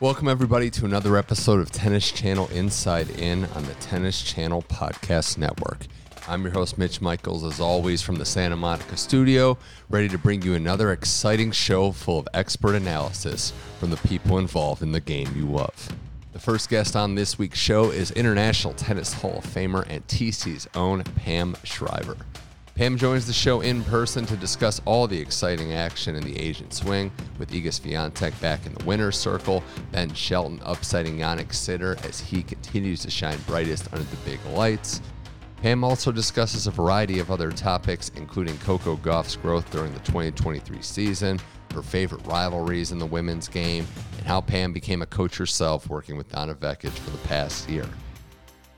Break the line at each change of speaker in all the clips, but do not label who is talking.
Welcome, everybody, to another episode of Tennis Channel Inside In on the Tennis Channel Podcast Network. I'm your host, Mitch Michals, as always, from the Santa Monica studio, ready to bring you another exciting show full of expert analysis from the people involved in the game you love. The first guest on this week's show is International Tennis Hall of Famer and TC's own Pam Shriver. Pam joins the show in person to discuss all the exciting action in the Asian swing, with Iga Swiatek back in the winner's circle, Ben Shelton upsetting Jannik Sinner as he continues to shine brightest under the big lights. Pam also discusses a variety of other topics, including Coco Gauff's growth during the 2023 season, her favorite rivalries in the women's game, and how Pam became a coach herself working with Donna Vekic for the past year.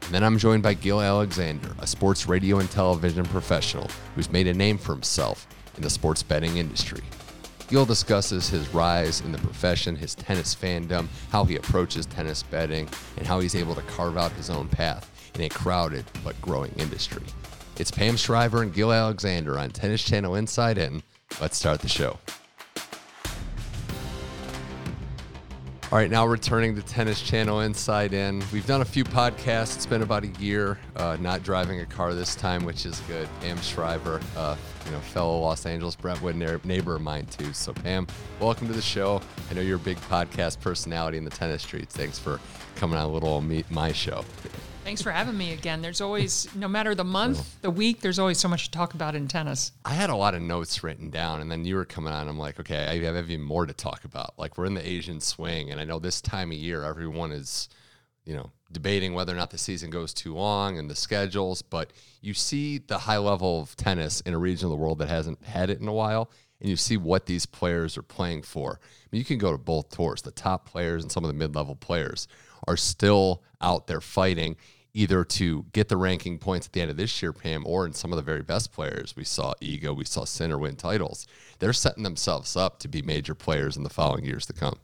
And then I'm joined by Gill Alexander, a sports radio and television professional who's made a name for himself in the sports betting industry. Gill discusses his rise in the profession, his tennis fandom, how he approaches tennis betting, and how he's able to carve out his own path in a crowded but growing industry. It's Pam Shriver and Gill Alexander on Tennis Channel Inside In. Let's start the show. All right, now returning to Tennis Channel Inside In. We've done a few podcasts. It's been about a year, uh, not driving a car this time, which is good. Pam Shriver, uh, you know, fellow Los Angeles Brentwood neighbor of mine too. So, Pam, welcome to the show. I know you're a big podcast personality in the tennis streets. Thanks for coming on a little meet my show.
Thanks for having me again. There's always, no matter the month, the week, there's always so much to talk about in tennis.
I had a lot of notes written down, and then you were coming on. I'm like, okay, I have even more to talk about. Like, we're in the Asian swing, and I know this time of year, everyone is, you know, debating whether or not the season goes too long and the schedules, but you see the high level of tennis in a region of the world that hasn't had it in a while, and you see what these players are playing for. I mean, you can go to both tours. The top players and some of the mid level players are still out there fighting either to get the ranking points at the end of this year, Pam, or in some of the very best players. We saw Iga, we saw Sinner win titles. They're setting themselves up to be major players in the following years to come.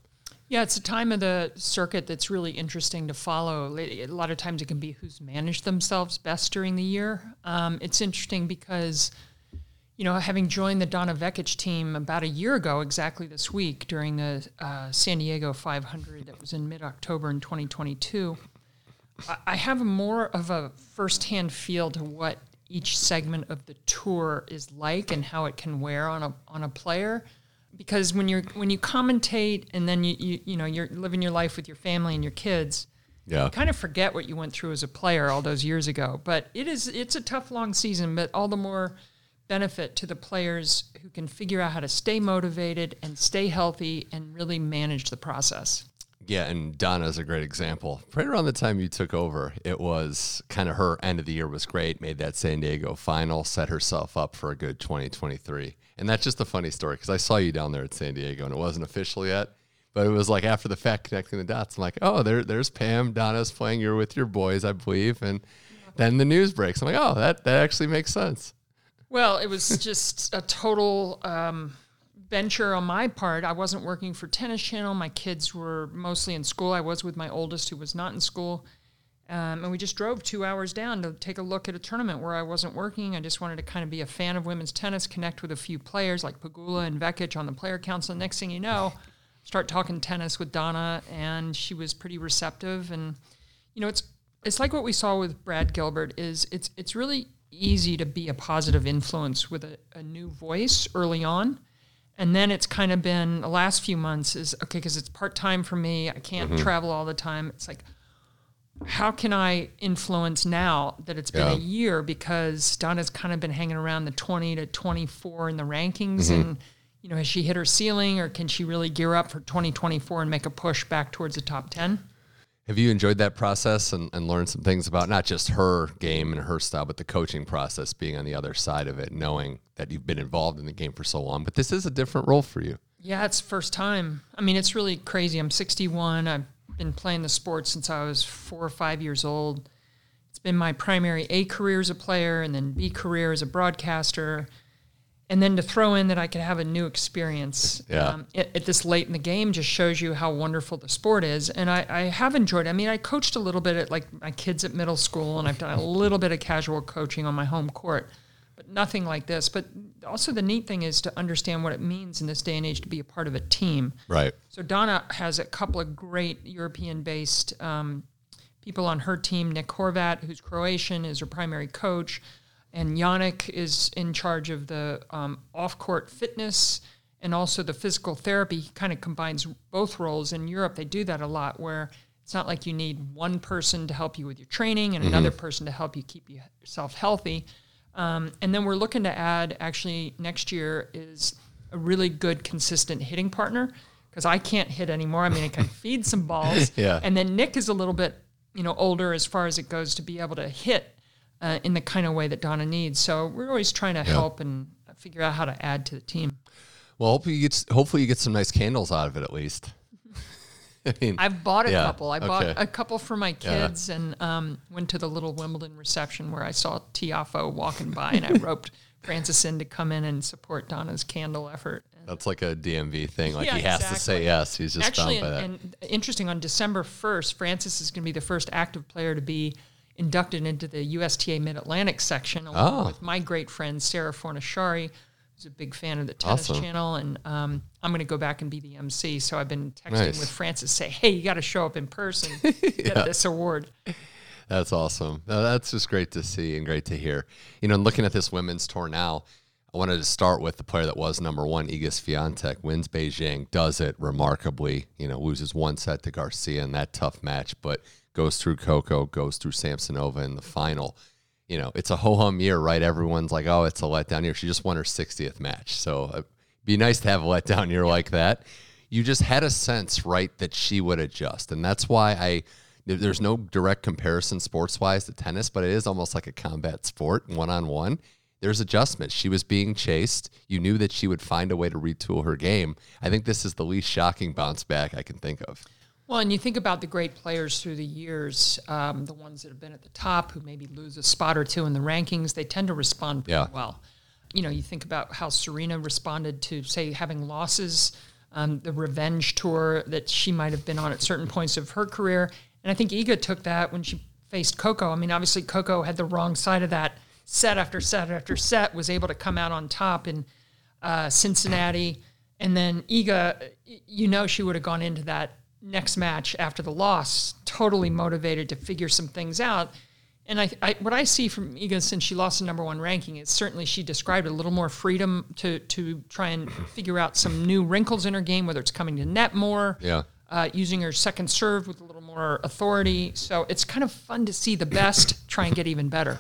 Yeah, it's a time of the circuit that's really interesting to follow. A lot of times it can be who's managed themselves best during the year. Um, it's interesting because, you know, having joined the Donna Vekic team about a year ago, exactly this week during the uh, San Diego 500 that was in mid October in 2022, I have more of a firsthand feel to what each segment of the tour is like and how it can wear on a on a player. Because when you're when you commentate and then you you, you know you're living your life with your family and your kids yeah. you kind of forget what you went through as a player all those years ago. But it is it's a tough long season but all the more benefit to the players who can figure out how to stay motivated and stay healthy and really manage the process
yeah, and Donna is a great example. Right around the time you took over, it was kind of her end of the year was great, made that San Diego final, set herself up for a good 2023. And that's just a funny story because I saw you down there at San Diego and it wasn't official yet, but it was like after the fact connecting the dots. I'm like, oh, there, there's Pam. Donna's playing. You're with your boys, I believe. And then the news breaks. I'm like, oh, that, that actually makes sense.
Well, it was just a total. Um, venture on my part. I wasn't working for Tennis Channel. My kids were mostly in school. I was with my oldest, who was not in school. Um, and we just drove two hours down to take a look at a tournament where I wasn't working. I just wanted to kind of be a fan of women's tennis, connect with a few players like Pegula and Vekic on the player council. Next thing you know, start talking tennis with Donna, and she was pretty receptive. And you know, it's it's like what we saw with Brad Gilbert. Is it's it's really easy to be a positive influence with a, a new voice early on and then it's kind of been the last few months is okay because it's part time for me. I can't mm-hmm. travel all the time. It's like, how can I influence now that it's been yeah. a year because Donna's kind of been hanging around the 20 to 24 in the rankings mm-hmm. and you know has she hit her ceiling or can she really gear up for 2024 and make a push back towards the top 10?
Have you enjoyed that process and, and learned some things about not just her game and her style, but the coaching process being on the other side of it, knowing that you've been involved in the game for so long? But this is a different role for you.
Yeah, it's first time. I mean, it's really crazy. I'm 61. I've been playing the sport since I was four or five years old. It's been my primary A career as a player and then B career as a broadcaster. And then to throw in that I could have a new experience
Yeah.
um, at, at this late in the game just shows you how wonderful the sport is. And I, I have enjoyed it. I mean, I coached a little bit at like my kids at middle school, and I've done a little bit of casual coaching on my home court, but nothing like this. But also, the neat thing is to understand what it means in this day and age to be a part of a team.
Right.
So Donna has a couple of great European-based um, people on her team. Nick Horvat, who's Croatian, is her primary coach, and Yannick is in charge of the um, off-court fitness and also the physical therapy. He kind of combines both roles. In Europe, they do that a lot, where it's not like you need one person to help you with your training and another person to help you keep yourself healthy. Um, and then we're looking to add actually next year is a really good consistent hitting partner because I can't hit anymore. I mean, I can feed some balls.
Yeah.
And then Nick is a little bit, you know, older as far as it goes to be able to hit uh, in the kind of way that Donna needs. So we're always trying to help and figure out how to add to the team.
Well, hopefully you get hopefully you get some nice candles out of it at least. I mean,
I've bought a
Yeah,
couple. I bought a couple for my kids and um, went to the little Wimbledon reception where I saw Tiafoe walking by and I roped Francis in to come in and support Donna's candle effort.
That's like a DMV thing. Like
Yeah,
he has to say yes. He's just
Actually,
bound by that.
and, and interesting, on December 1st, Francis is going to be the first active player to be inducted into the USTA Mid Atlantic section, along
Oh.
with my great friend Sarah Fornashari, who's a big fan of the Tennis
Awesome.
Channel. And um, I'm going to go back and be the MC. So I've been texting
Nice.
with Francis, say, hey, you got to show up in person, to get this award.
That's awesome. No, that's just great to see and great to hear. You know, and looking at this women's tour now, I wanted to start with the player that was number one, Iga Swiatek, wins Beijing, does it remarkably. You know, loses one set to Garcia in that tough match, but goes through Coco, goes through Samsonova in the final. You know, it's a ho hum year, right? Everyone's like, oh, it's a letdown year. She just won her 60th match. So uh, be nice to have a letdown year like that. You just had a sense, right, that she would adjust. And that's why I there's no direct comparison sports wise to tennis, but it is almost like a combat sport, one on one. There's adjustments. She was being chased. You knew that she would find a way to retool her game. I think this is the least shocking bounce back I can think of.
Well, and you think about the great players through the years, um, the ones that have been at the top who maybe lose a spot or two in the rankings, they tend to respond pretty
Yeah.
well. You know, you think about how Serena responded to, say, having losses, um, the revenge tour that she might have been on at certain points of her career. And I think Iga took that when she faced Coco. I mean, obviously, Coco had the wrong side of that set after set after set, was able to come out on top in uh, Cincinnati. And then Iga, you know, she would have gone into that next match after the loss totally motivated to figure some things out. And I, I what I see from Iga since she lost the number one ranking is certainly she described a little more freedom to to try and figure out some new wrinkles in her game, whether it's coming to net more,
Yeah.
uh, using her second serve with a little more authority. So it's kind of fun to see the best try and get even better.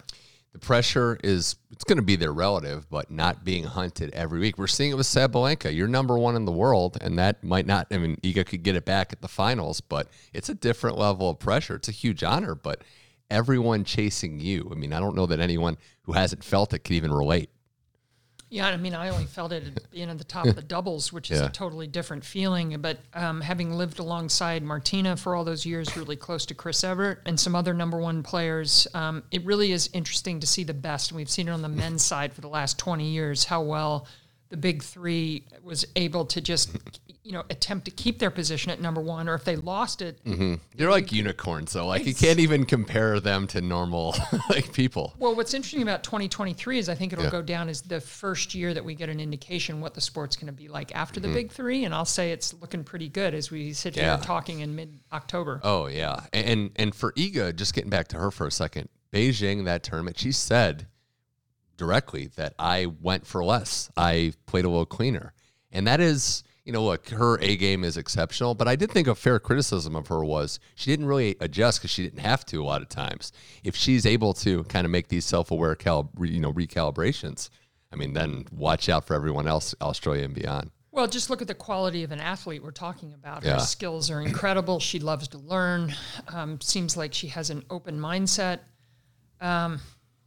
The pressure is it's going to be their relative, but not being hunted every week. We're seeing it with Sabalenka. You're number one in the world, and that might not. I mean, Iga could get it back at the finals, but it's a different level of pressure. It's a huge honor, but everyone chasing you. I mean, I don't know that anyone who hasn't felt it could even relate.
Yeah, I mean, I only felt it at being at the top of the doubles, which is
Yeah.
a totally different feeling. But um, having lived alongside Martina for all those years, really close to Chris Evert and some other number one players, um, it really is interesting to see the best. And we've seen it on the men's side for the last 20 years, how well the big three was able to just, you know, attempt to keep their position at number one, or if they lost it,
They're like unicorns, so Like you can't even compare them to normal like people.
Well, what's interesting about 2023 is I think it'll
Yeah.
go down as the first year that we get an indication what the sport's going to be like after
Mm-hmm.
the big three, and I'll say it's looking pretty good as we sit
Yeah.
here talking in mid October.
Oh yeah, and and for Iga, just getting back to her for a second, Beijing that tournament, she said directly that I went for less. I played a little cleaner, and that is, you know, look, her A game is exceptional, but I did think a fair criticism of her was she didn't really adjust because she didn't have to a lot of times. If she's able to kind of make these self-aware, calib- you know, recalibrations, I mean, then watch out for everyone else, Australia and beyond.
Well, just look at the quality of an athlete we're talking about. Her
Yeah.
skills are incredible. She loves to learn. Um, seems like she has an open mindset. Um,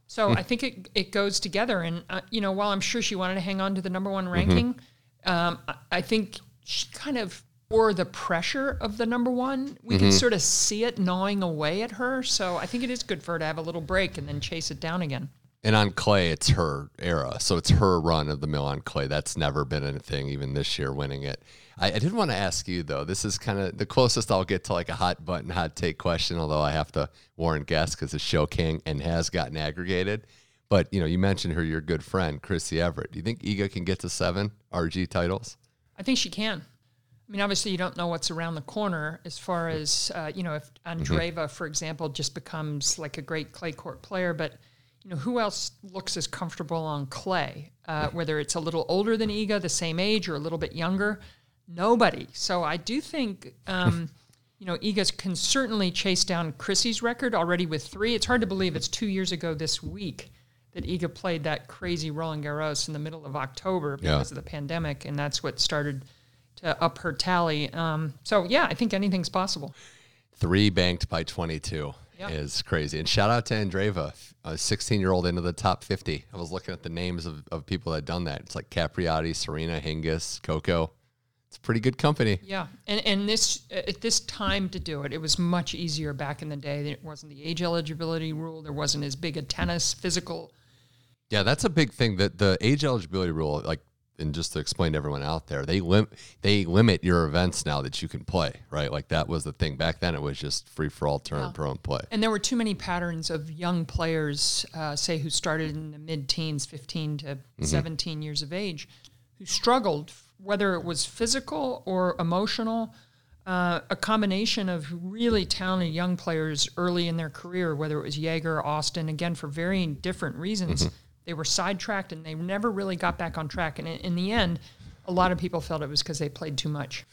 so
Hmm.
I think it, it goes together. And, uh, you know, while I'm sure she wanted to hang on to the number
Mm-hmm.
one ranking, um, I, think she kind of or the pressure of the number one. We
Mm-hmm.
can sort of see it gnawing away at her. So I think it is good for her to have a little break and then chase it down again.
And on clay, it's her era. So it's her run of the mill on clay. That's never been anything, even this year winning it. I, I did want to ask you, though. This is kind of the closest I'll get to like a hot button, hot take question, although I have to warn guests because the show can and has gotten aggregated. But, you know, you mentioned her, your good friend, Chrissy Evert. Do you think Iga can get to seven RG titles?
I think she can. I mean, obviously, you don't know what's around the corner as far as, uh, you know, if Andreeva, for example, just becomes like a great clay court player. But, you know, who else looks as comfortable on clay? Uh, whether it's a little older than Iga, the same age, or a little bit younger? Nobody. So I do think, um, you know, Iga can certainly chase down Chrissy's record already with three. It's hard to believe it's two years ago this week that Iga played that crazy Roland Garros in the middle of October
Yeah.
because of the pandemic, and that's what started to up her tally. Um, so yeah, I think anything's possible.
Three banked by 22
Yeah.
is crazy. And shout out to Andreeva, a 16 year old into the top 50. I was looking at the names of, of people that had done that. It's like Capriati, Serena, Hingis, Coco. It's pretty good company.
Yeah, and and this at this time to do it, it was much easier back in the day. There wasn't the age eligibility rule. There wasn't as big a tennis physical.
Yeah, that's a big thing. That the age eligibility rule, like, and just to explain to everyone out there, they lim- they limit your events now that you can play, right? Like that was the thing back then. It was just free for all, turn pro and play.
And there were too many patterns of young players, uh, say, who started in the mid teens, 15 to 17 years of age, who struggled, whether it was physical or emotional. Uh, a combination of really talented young players early in their career, whether it was Jaeger, Austin, again, for varying different reasons. They were sidetracked and they never really got back on track. And in, the end, a lot of people felt it was because they played too much.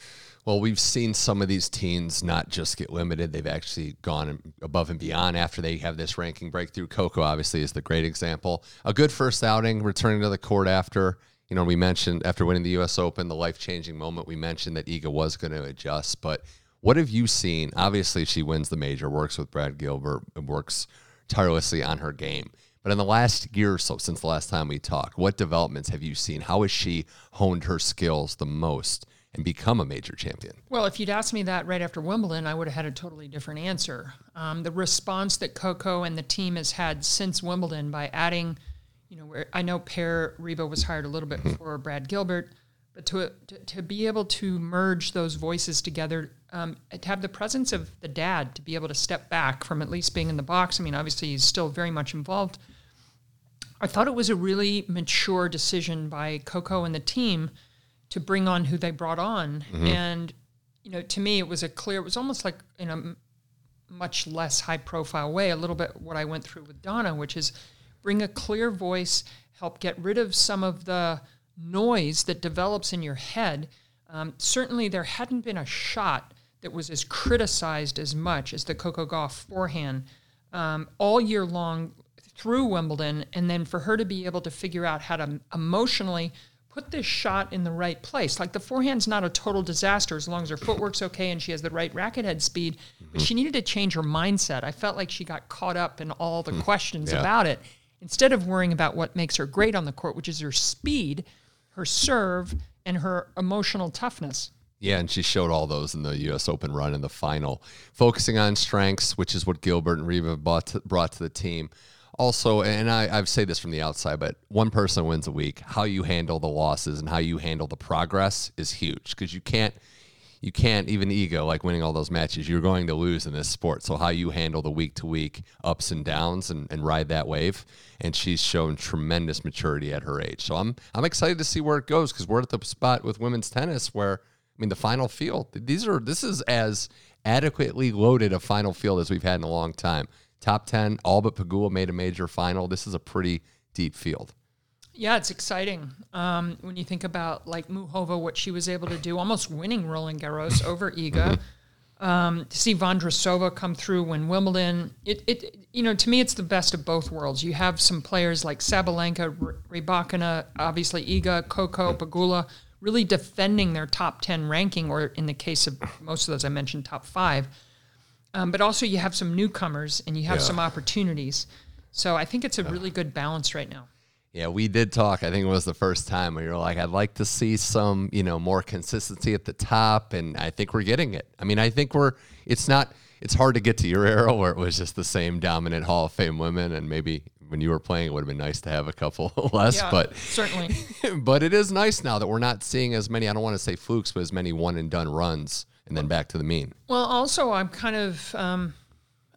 Well, we've seen some of these teens not just get limited; they've actually gone above and beyond after they have this ranking breakthrough. Coco obviously is the great example. A good first outing, returning to the court after. You know, we mentioned after winning the U.S. Open, the life-changing moment. We mentioned that Iga was going to adjust, but what have you seen? Obviously, she wins the major, works with Brad Gilbert, works tirelessly on her game. But in the last year or so, since the last time we talked, what developments have you seen? How has she honed her skills the most and become a major champion?
Well, if you'd asked me that right after Wimbledon, I would have had a totally different answer. Um, the response that Coco and the team has had since Wimbledon by adding, you know, where I know Pere Riba was hired a little bit before Brad Gilbert, but to, to to be able to merge those voices together, um, to have the presence of the dad to be able to step back from at least being in the box. I mean, obviously he's still very much involved. I thought it was a really mature decision by Coco and the team to bring on who they brought on. And, you know, to me, it was a clear, it was almost like in a much less high profile way, a little bit what I went through with Donna, which is bring a clear voice, help get rid of some of the noise that develops in your head. Um, certainly, there hadn't been a shot that was as criticized as much as the Coco Gauff forehand um, all year long through Wimbledon, and then for her to be able to figure out how to emotionally put this shot in the right place. Like the forehand's not a total disaster as long as her footwork's okay and she has the right racket head speed, but she needed to change her mindset. I felt like she got caught up in all the questions
Yeah.
about it instead of worrying about what makes her great on the court, which is her speed, her serve, and her emotional toughness.
Yeah, and she showed all those in the U.S. Open run in the final, focusing on strengths, which is what Gilbert and Riba brought to, brought to the team. Also, and I, I've say this from the outside, but one person wins a week. How you handle the losses and how you handle the progress is huge because you can't, you can't even ego like winning all those matches. You're going to lose in this sport. So how you handle the week to week ups and downs and, and ride that wave. And she's shown tremendous maturity at her age. So I'm I'm excited to see where it goes because we're at the spot with women's tennis where I mean the final field. These are this is as adequately loaded a final field as we've had in a long time. Top ten, all but Pegula made a major final. This is a pretty deep field.
Yeah, it's exciting um, when you think about like Muchova, what she was able to do, almost winning Roland Garros over Iga. Um, to see Vondrousova come through win Wimbledon, it, it you know to me it's the best of both worlds. You have some players like Sabalenka, R- Rybakina, obviously Iga, Coco, Pegula, really defending their top ten ranking, or in the case of most of those I mentioned, top five. Um, but also you have some newcomers and you have
Yeah.
some opportunities. So I think it's a really good balance right now.
Yeah, we did talk. I think it was the first time where you're like, I'd like to see some, you know, more consistency at the top, and I think we're getting it. I mean, I think we're. It's not. It's hard to get to your era where it was just the same dominant Hall of Fame women, and maybe when you were playing, it would have been nice to have a couple less.
Yeah,
but
certainly.
but it is nice now that we're not seeing as many. I don't want to say flukes, but as many one and done runs, and then back to the mean.
Well, also, I'm kind of, um,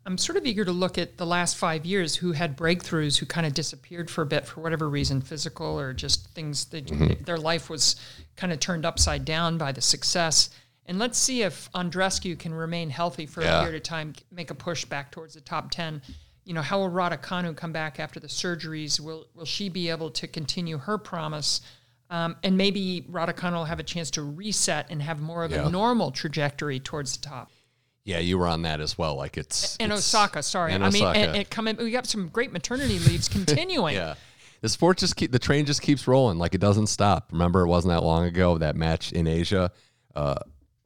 I'm sort of eager to look at the last five years who had breakthroughs, who kind of disappeared for a bit for whatever reason, physical or just things that their life was kind of turned upside down by the success. And let's see if Andrescu can remain healthy for
Yeah.
a period of time, make a push back towards the top 10. You know, how will Raducanu come back after the surgeries? Will, will she be able to continue her promise? Um, and maybe Raducanu will have a chance to reset and have more of
Yeah.
a normal trajectory towards the top.
Yeah, you were on that as well. Like it's
And
it's-
Osaka, sorry.
and
I mean,
Osaka.
and, and coming, we got some great maternity leaves continuing.
Yeah. The sport just keep the train just keeps rolling like it doesn't stop. Remember, it wasn't that long ago that match in Asia, uh,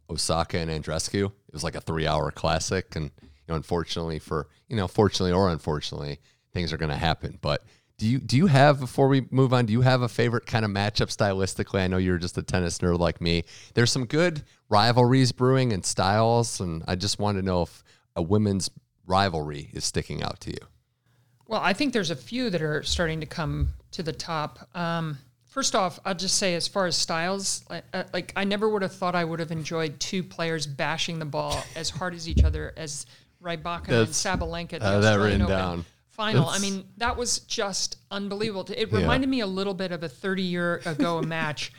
Osaka and Andrescu. It was like a three-hour classic, and know, unfortunately for you know, fortunately or unfortunately, things are going to happen. But do you do you have before we move on? Do you have a favorite kind of matchup stylistically? I know you're just a tennis nerd like me. There's some good rivalries brewing and styles, and I just want to know if a women's rivalry is sticking out to you.
Well, I think there's a few that are starting to come to the top. Um, first off, I'll just say, as far as styles, like, uh, like I never would have thought I would have enjoyed two players bashing the ball as hard as each other as Rybakina and Sabalenka. at the
I that written
Open
down.
Final.
That's-
I mean, that was just unbelievable. It
Yeah.
reminded me a little bit of a 30 year ago match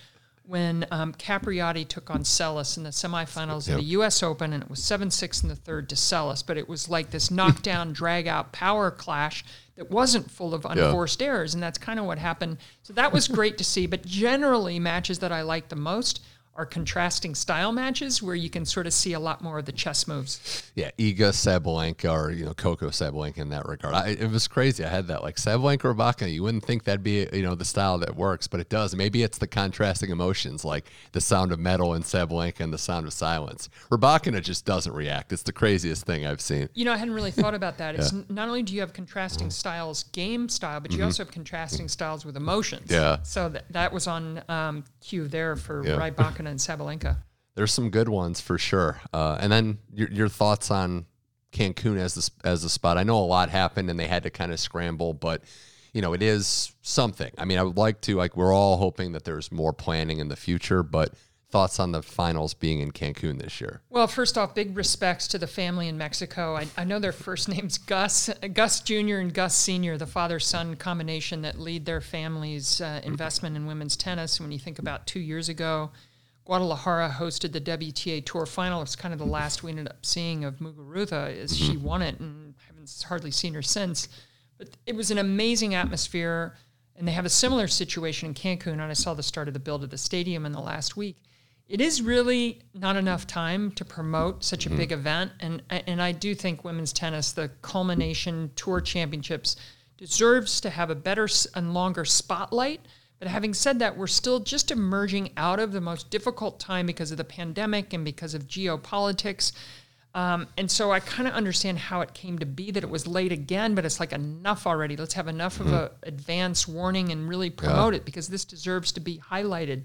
when um, Capriati took on Seles in the semifinals
Yep.
of the U.S. Open, and it was 7 6 in the third to Seles. But it was like this knockdown, drag out power clash that wasn't full of unforced errors. And that's kind of what happened. So that was great to see. But generally, matches that I like the most are contrasting style matches where you can sort of see a lot more of the chess moves.
Yeah, Iga Sabalenka or you know Coco Sabalenka in that regard. I, it was crazy. I had that like Sabalenka or Rybakina. You wouldn't think that'd be you know the style that works, but it does. Maybe it's the contrasting emotions, like the sound of metal in Sabalenka and the sound of silence. Rybakina just doesn't react. It's the craziest thing I've seen.
You know, I hadn't really thought about that. It's n not only do you have contrasting styles, game style, but you also have contrasting styles with emotions.
Mm-hmm. Yeah.
So that that was on um, cue there for
Yeah.
Rybakina and Sabalenka.
There's some good ones for sure. Uh, and then your, your thoughts on Cancun as the as the spot. I know a lot happened and they had to kind of scramble, but you know it is something. I mean, I would like to like we're all hoping that there's more planning in the future, but thoughts on the finals being in Cancun this year.
Well, first off, big respects to the family in Mexico. I, I know their first names Gus, Gus Jr. and Gus Sr., the father-son combination that lead their family's uh, investment in women's tennis. When you think about two years ago, Guadalajara hosted the WTA Tour Final. It's kind of the last we ended up seeing of Muguruza as she mm-hmm. won it, and haven't hardly seen her since. But it was an amazing atmosphere, and they have a similar situation in Cancun. And I saw the start of the build of the stadium in the last week. It is really not enough time to promote such a mm-hmm. big event, and and I do think women's tennis, the culmination tour championships, deserves to have a better and longer spotlight. But having said that, we're still just emerging out of the most difficult time because of the pandemic and because of geopolitics. Um, and so I kind of understand how it came to be that it was late again, but it's like enough already. Let's have enough of a advance warning and really promote it because this deserves to be highlighted.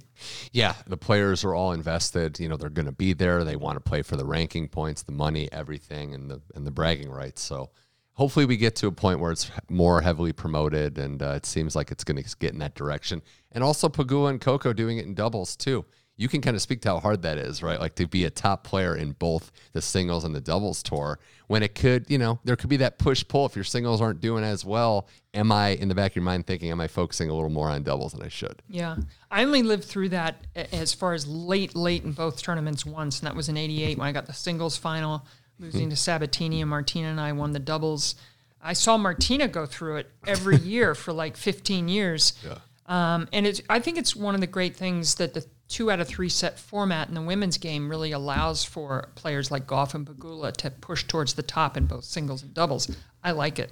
Yeah, the players are all invested. You know, they're going to be there. They want to play for the ranking points, the money, everything, and the and the bragging rights. So hopefully we get to a point where it's more heavily promoted, and uh, it seems like it's going to get in that direction. And also Pegula and Coco doing it in doubles too. You can kind of speak to how hard that is, right? Like to be a top player in both the singles and the doubles tour when it could, you know, there could be that push pull. If your singles aren't doing as well, am I in the back of your mind thinking, am I focusing a little more on doubles than I should?
Yeah. I only lived through that as far as late, late in both tournaments once, and that was in 88 when I got the singles final, losing to Sabatini, and Martina and I won the doubles. I saw Martina go through it every year for like 15 years.
Yeah.
Um, and it's, I think it's one of the great things that the two out of three set format in the women's game really allows for players like Gauff and Pegula to push towards the top in both singles and doubles. I like it.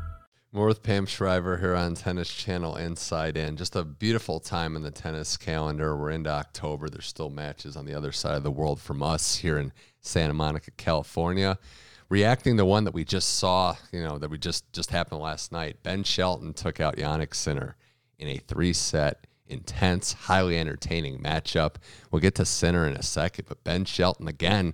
More with Pam Shriver here on Tennis Channel Inside In. Just a beautiful time in the tennis calendar. We're into October. There's still matches on the other side of the world from us here in Santa Monica, California. Reacting to one that we just saw, you know, that we just just happened last night. Ben Shelton took out Jannik Sinner in a three-set, intense, highly entertaining matchup. We'll get to Sinner in a second, but Ben Shelton again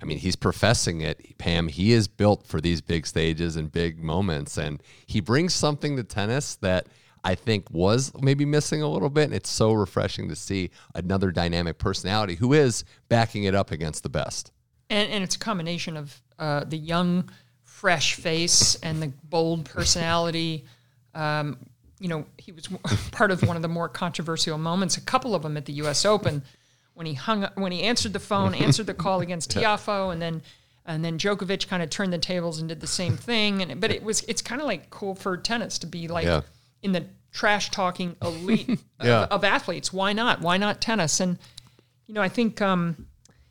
I mean, he's professing it, Pam. He is built for these big stages and big moments, and he brings something to tennis that I think was maybe missing a little bit. And it's so refreshing to see another dynamic personality who is backing it up against the best.
And, and it's a combination of uh, the young, fresh face and the bold personality. Um, you know, he was part of one of the more controversial moments, a couple of them at the U.S. Open when he hung when he answered the phone, answered the call against Tiafoe, and then and then Djokovic kind of turned the tables and did the same thing. And but it was it's kind of like cool for tennis to be like yeah. in the trash talking elite yeah. of, of, athletes. Why not? Why not tennis? And you know, I think um,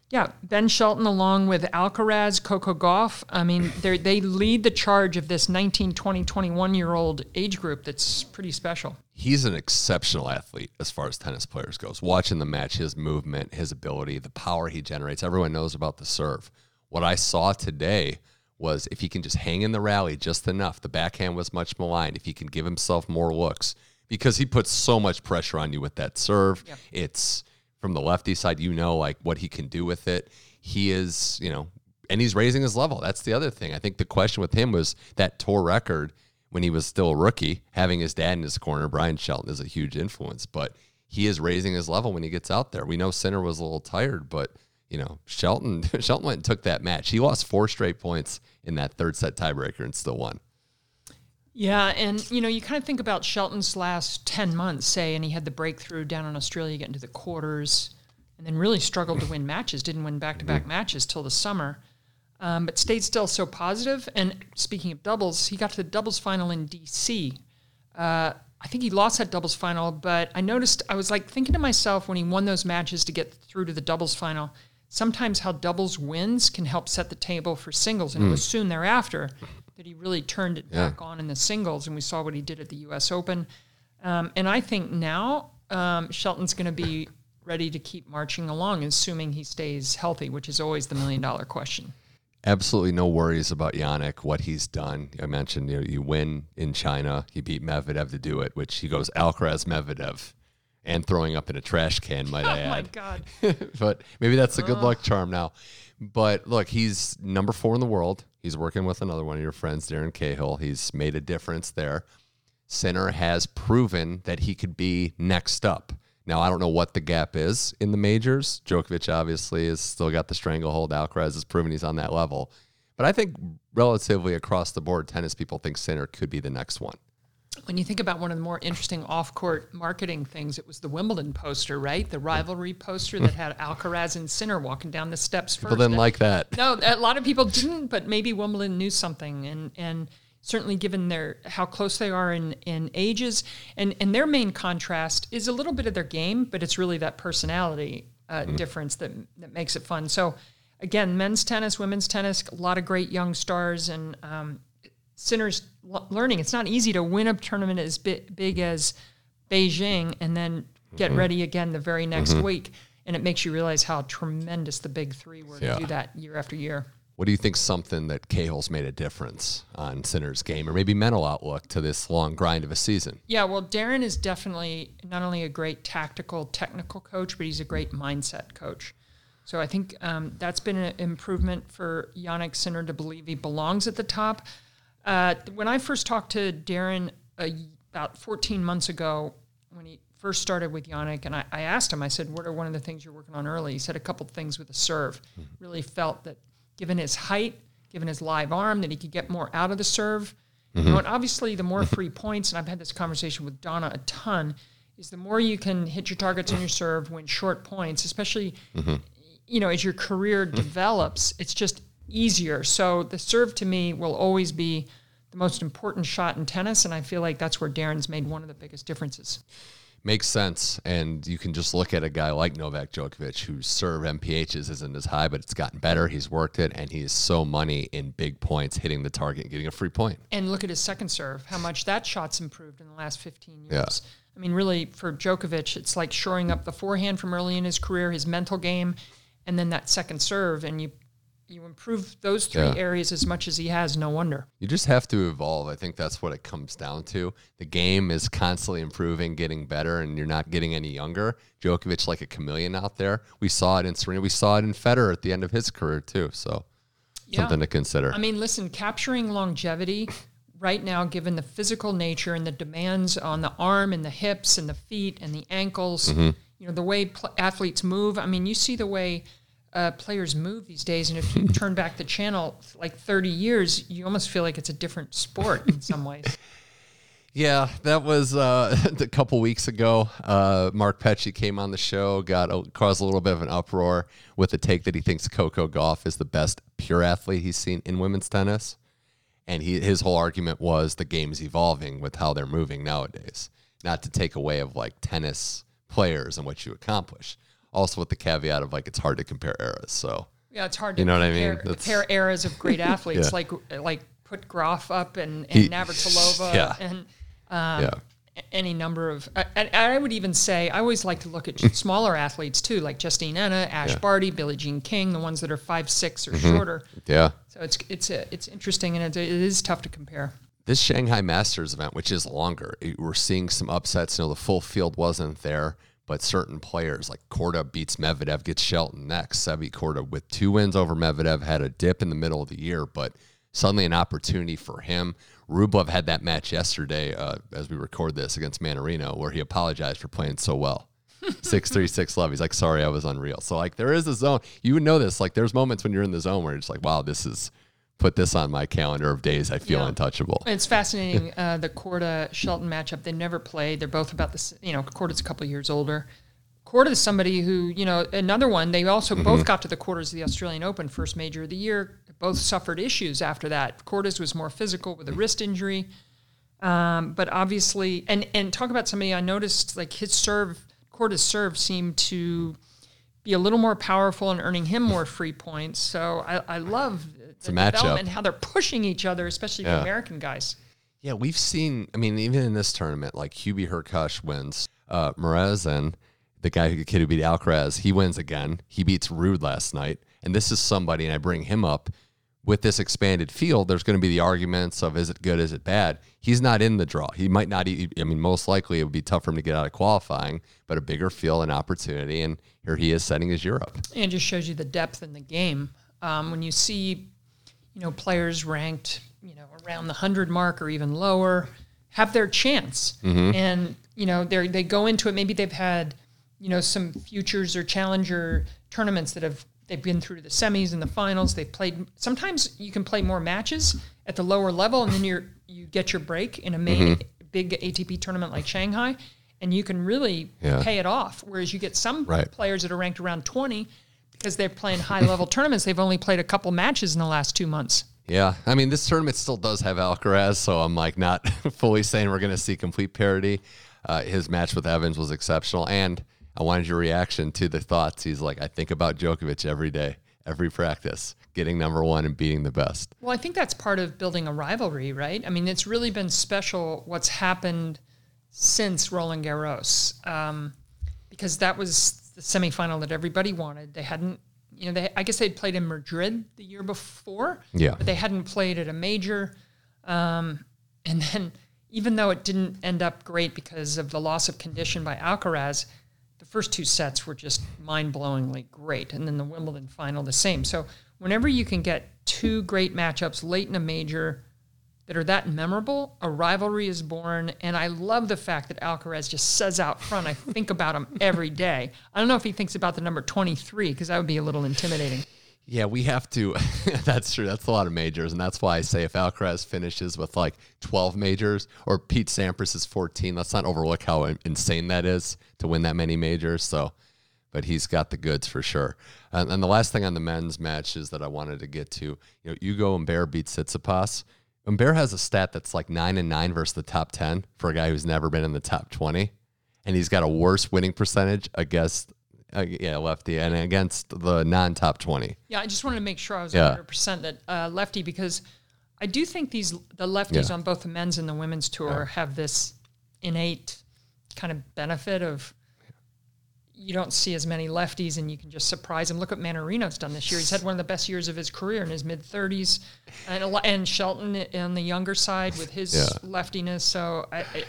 yeah, Ben Shelton along with Alcaraz, Coco Gauff. I mean, they they lead the charge of this 19, 20, 21 year old age group that's pretty special.
He's an exceptional athlete as far as tennis players goes. Watching the match, his movement, his ability, the power he generates. Everyone knows about the serve. What I saw today was if he can just hang in the rally just enough. The backhand was much maligned. If he can give himself more looks, because he puts so much pressure on you with that serve. Yep. It's from the lefty side, you know, like what he can do with it. He is, you know, and he's raising his level. That's the other thing. I think the question with him was that tour record when he was still a rookie, having his dad in his corner, Bryan Shelton, is a huge influence. But he is raising his level when he gets out there. We know Sinner was a little tired, but you know, Shelton Shelton went and took that match. He lost four straight points in that third set tiebreaker and still won.
Yeah, and you know, you kind of think about Shelton's last ten months, say, and he had the breakthrough down in Australia, getting to the quarters, and then really struggled to win matches. Didn't win back to back matches till the summer, um, but stayed still so positive. And speaking of doubles, he got to the doubles final in DC. Uh, I think he lost that doubles final, but I noticed I was like thinking to myself when he won those matches to get through to the doubles final. Sometimes how doubles wins can help set the table for singles, and mm. it was soon thereafter that he really turned it yeah. back on in the singles, and we saw what he did at the U.S. Open. Um, and I think now um, Shelton's going to be ready to keep marching along, assuming he stays healthy, which is always the million dollar question.
Absolutely no worries about Jannik, what he's done. I mentioned you, know, you win in China. He beat Medvedev to do it, which he goes Alcaraz Medvedev and throwing up in a trash can, might I add.
Oh, my God.
but maybe that's a good luck charm now. But look, he's number four in the world. He's working with another one of your friends, Darren Cahill. He's made a difference there. Sinner has proven that he could be next up. Now, I don't know what the gap is in the majors. Djokovic obviously has still got the stranglehold. Alcaraz has proven he's on that level. But I think relatively across the board, tennis people think Sinner could be the next one
when you think about one of the more interesting off-court marketing things, it was the Wimbledon poster, right? The rivalry poster that had Alcaraz and Sinner walking down the steps
first. People didn't like that.
No, a lot of people didn't, but maybe Wimbledon knew something, and and certainly given their how close they are in in ages, and and their main contrast is a little bit of their game, but it's really that personality uh, mm. difference that that makes it fun. So. Again, men's tennis, women's tennis, a lot of great young stars, and um, Sinner's learning. It's not easy to win a tournament as big as Beijing and then get mm-hmm. ready again the very next mm-hmm. week. And it makes you realize how tremendous the big three were yeah. to do that year after year.
What do you think something that Cahill's made a difference on Sinner's game or maybe mental outlook to this long grind of a season?
Yeah, well, Darren is definitely not only a great tactical, technical coach, but he's a great mindset coach. So I think um, that's been an improvement for Jannik Sinner to believe he belongs at the top. Uh, when I first talked to Darren uh, about 14 months ago, when he first started with Jannik, and I, I, asked him, I said, "What are one of the things you're working on early?" He said a couple things with the serve. Mm-hmm. Really felt that, given his height, given his live arm, that he could get more out of the serve. Mm-hmm. You know, and obviously, the more free points, and I've had this conversation with Donna a ton, is the more you can hit your targets on your serve, win short points, especially. Mm-hmm you know, as your career develops, it's just easier. So the serve to me will always be the most important shot in tennis, and I feel like that's where Darren's made one of the biggest differences.
Makes sense, and you can just look at a guy like Novak Djokovic, whose serve MPHs isn't as high, but it's gotten better. He's worked it, and he's so money in big points, hitting the target, and getting a free point.
And look at his second serve, how much that shot's improved in the last 15 years. Yeah. I mean, really, for Djokovic, it's like shoring up the forehand from early in his career, his mental game, and then that second serve, and you you improve those three yeah. areas as much as he has. No wonder.
You just have to evolve. I think that's what it comes down to. The game is constantly improving, getting better, and you're not getting any younger. Djokovic like a chameleon out there. We saw it in Serena. We saw it in Federer at the end of his career too. So yeah. something to consider.
I mean, listen, capturing longevity right now, given the physical nature and the demands on the arm and the hips and the feet and the ankles. Mm-hmm you know the way pl- athletes move. I mean, you see the way uh, players move these days, and if you turn back the channel like 30 years, you almost feel like it's a different sport in some ways.
Yeah, that was uh, a couple weeks ago. Uh, Mark Petchey came on the show, got a, caused a little bit of an uproar with the take that he thinks Coco Gauff is the best pure athlete he's seen in women's tennis, and he his whole argument was the game's evolving with how they're moving nowadays. Not to take away of like tennis players and what you accomplish. Also, with the caveat of like it's hard to compare eras. So
yeah, it's hard to you know compare, what I mean. compare eras of great athletes yeah. like like put Graf up and, and he, Navratilova yeah. and um, yeah. any number of. And I would even say I always like to look at smaller athletes too, like Justine Henin, Ash yeah. Barty, Billie Jean King, the ones that are five six or mm-hmm. shorter.
Yeah.
So it's it's a, it's interesting and it, it is tough to compare
this Shanghai Masters event, which is longer, we're seeing some upsets. You know, the full field wasn't there, but certain players like Korda beats Medvedev, gets Shelton next. Sebi Korda with two wins over Medvedev had a dip in the middle of the year, but suddenly an opportunity for him. Rublev had that match yesterday uh, as we record this against Mannarino, where he apologized for playing so well. six three six love. He's like, sorry, I was unreal. So like, there is a zone. You would know this. Like, there's moments when you're in the zone where it's like, wow, this is put this on my calendar of days I feel yeah. untouchable.
It's fascinating. uh, the Korda Shelton matchup. They never played. They're both about the you know Korda's a couple years older. Korda is somebody who you know another one. They also mm-hmm. both got to the quarters of the Australian Open, first major of the year. Both suffered issues after that. Korda's was more physical with a wrist injury, um, but obviously, and and talk about somebody I noticed like his serve, Korda's serve seemed to be a little more powerful and earning him more free points. So I, I love
it's a matchup
and how they're pushing each other, especially yeah. the American guys.
Yeah, we've seen. I mean, even in this tournament, like Hubie Hurkacz wins, uh, Muresan, the guy who kid who beat Alcaraz, he wins again. He beats Ruud last night, and this is somebody, and I bring him up with this expanded field. There's going to be the arguments of is it good, is it bad. He's not in the draw. He might not. I mean, most likely it would be tough for him to get out of qualifying, but a bigger field, and opportunity, and here he is setting his Europe.
And just shows you the depth in the game. Um, when you see you know, players ranked, you know, around the 100 mark or even lower have their chance. Mm-hmm. And, you know, they they go into it maybe they've had, you know, some futures or challenger tournaments that have they've been through the semis and the finals. They've played sometimes you can play more matches at the lower level and then you're you get your break in a main mm-hmm. big ATP tournament like Shanghai and you can really yeah. pay it off. Whereas you get some right. players that are ranked around 20 because they're playing high level tournaments. They've only played a couple matches in the last two months.
Yeah, I mean this tournament still does have Alcaraz, so I'm like not fully saying we're going to see complete parity. Uh, his match with Evans was exceptional, and I wanted your reaction to the thoughts. He's like, I think about Djokovic every day, every practice, getting number one and beating the best.
Well, I think that's part of building a rivalry, right? I mean, it's really been special what's happened since Roland Garros, um, because that was the semifinal that everybody wanted. They hadn't you know, they I guess they'd played in Madrid the year before.
Yeah.
but they hadn't played at a major. Um, and then even though it didn't end up great because of the loss of condition by Alcaraz, the first two sets were just mind-blowingly great, and then the Wimbledon final the same. So whenever you can get two great matchups late in a major that are that memorable, a rivalry is born. And I love the fact that Alcaraz just says out front, I think about him every day. I don't know if he thinks about the number 23, because that would be a little intimidating.
Yeah, we have to. that's true. That's a lot of majors, and that's why I say if Alcaraz finishes with like 12 majors or Pete Sampras is 14, let's not overlook how insane that is to win that many majors. So, but he's got the goods for sure. And, and the last thing on the men's matches that I wanted to get to, you know, Ugo Humbert beat Tsitsipas. Humbert has a stat that's like nine and nine versus the top 10 for a guy who's never been in the top 20. And he's got a worse winning percentage against, uh, yeah, lefty and against the non top 20.
Yeah, I just wanted to make sure I was
Yeah.
100% that uh, lefty because I do think these the lefties
Yeah.
on both the men's and the women's tour have this innate kind of benefit of you don't see as many lefties and you can just surprise them. Look what Mannarino's done this year. He's had one of the best years of his career in his mid 30s, and and Shelton on the younger side with his
Yeah.
leftiness. So I, I,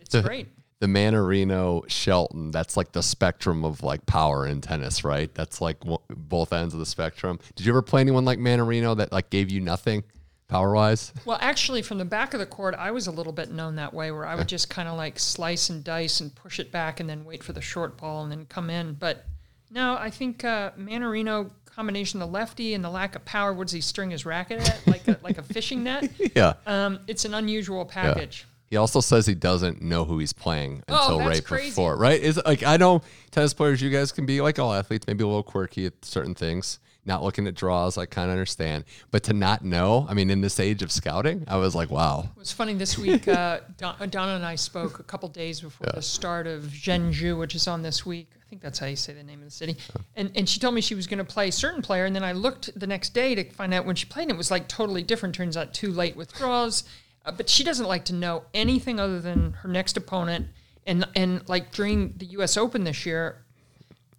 it's
The-
great.
The Mannarino Shelton, that's like the spectrum of like power in tennis, right? That's like w- both ends of the spectrum. Did you ever play anyone like Mannarino that like gave you nothing power wise?
Well, actually, from the back of the court, I was a little bit known that way, where I would just kind of like slice and dice and push it back, and then wait for the short ball and then come in. But no, I think uh, Mannarino combination of the lefty and the lack of power. What does he string his racket at? Like a, like a fishing net.
yeah.
Um, it's an unusual package.
He also says he doesn't know who he's playing
Oh,
until
that's
right
crazy.
before, right? Is like I know tennis players, you guys can be like all athletes, maybe a little quirky at certain things, not looking at draws. I kind of understand, but to not know, I mean, in this age of scouting, I was like, wow,
It was funny this week. Uh, Don, Donna and I spoke a couple days before the start of Zhengzhou, which is on this week. I think that's how you say the name of the city. And and she told me she was going to play a certain player, and then I looked the next day to find out when she played, and it was like totally different. Turns out too late withdrawals. Uh, but she doesn't like to know anything other than her next opponent. And and like during the U.S. Open this year,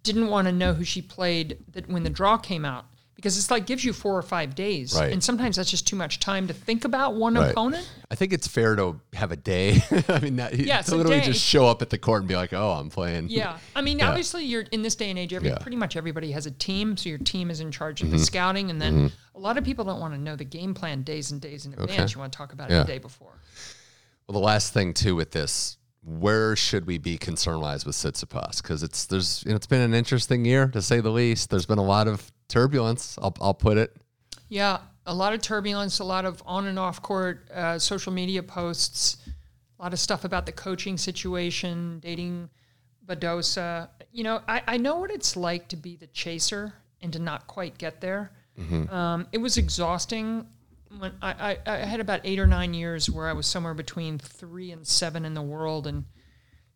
didn't want to know who she played that when the draw came out because it's like gives you four or five days,
Right.
and sometimes that's just too much time to think about one
Right.
opponent.
I think it's fair to have a day. I mean, not,
Yeah,
to literally just show up at the court and be like, oh, I'm playing.
Yeah, I mean,
Yeah.
obviously, you're in this day and age. Every
Yeah.
pretty much everybody has a team, so your team is in charge of
Mm-hmm.
the scouting, and then a lot of people don't want to know the game plan days and days in advance. You want to talk about it the day before.
Well, the last thing too with this, where should we be concern wise with Tsitsipas? Because it's there's you know, it's been an interesting year to say the least. There's been a lot of turbulence. I'll I'll put it.
Yeah, a lot of turbulence, a lot of on and off court uh, social media posts, a lot of stuff about the coaching situation, dating Badosa. You know, I, I know what it's like to be the chaser and to not quite get there. Um, it was exhausting. When I, I, I had about eight or nine years where I was somewhere between three and seven in the world and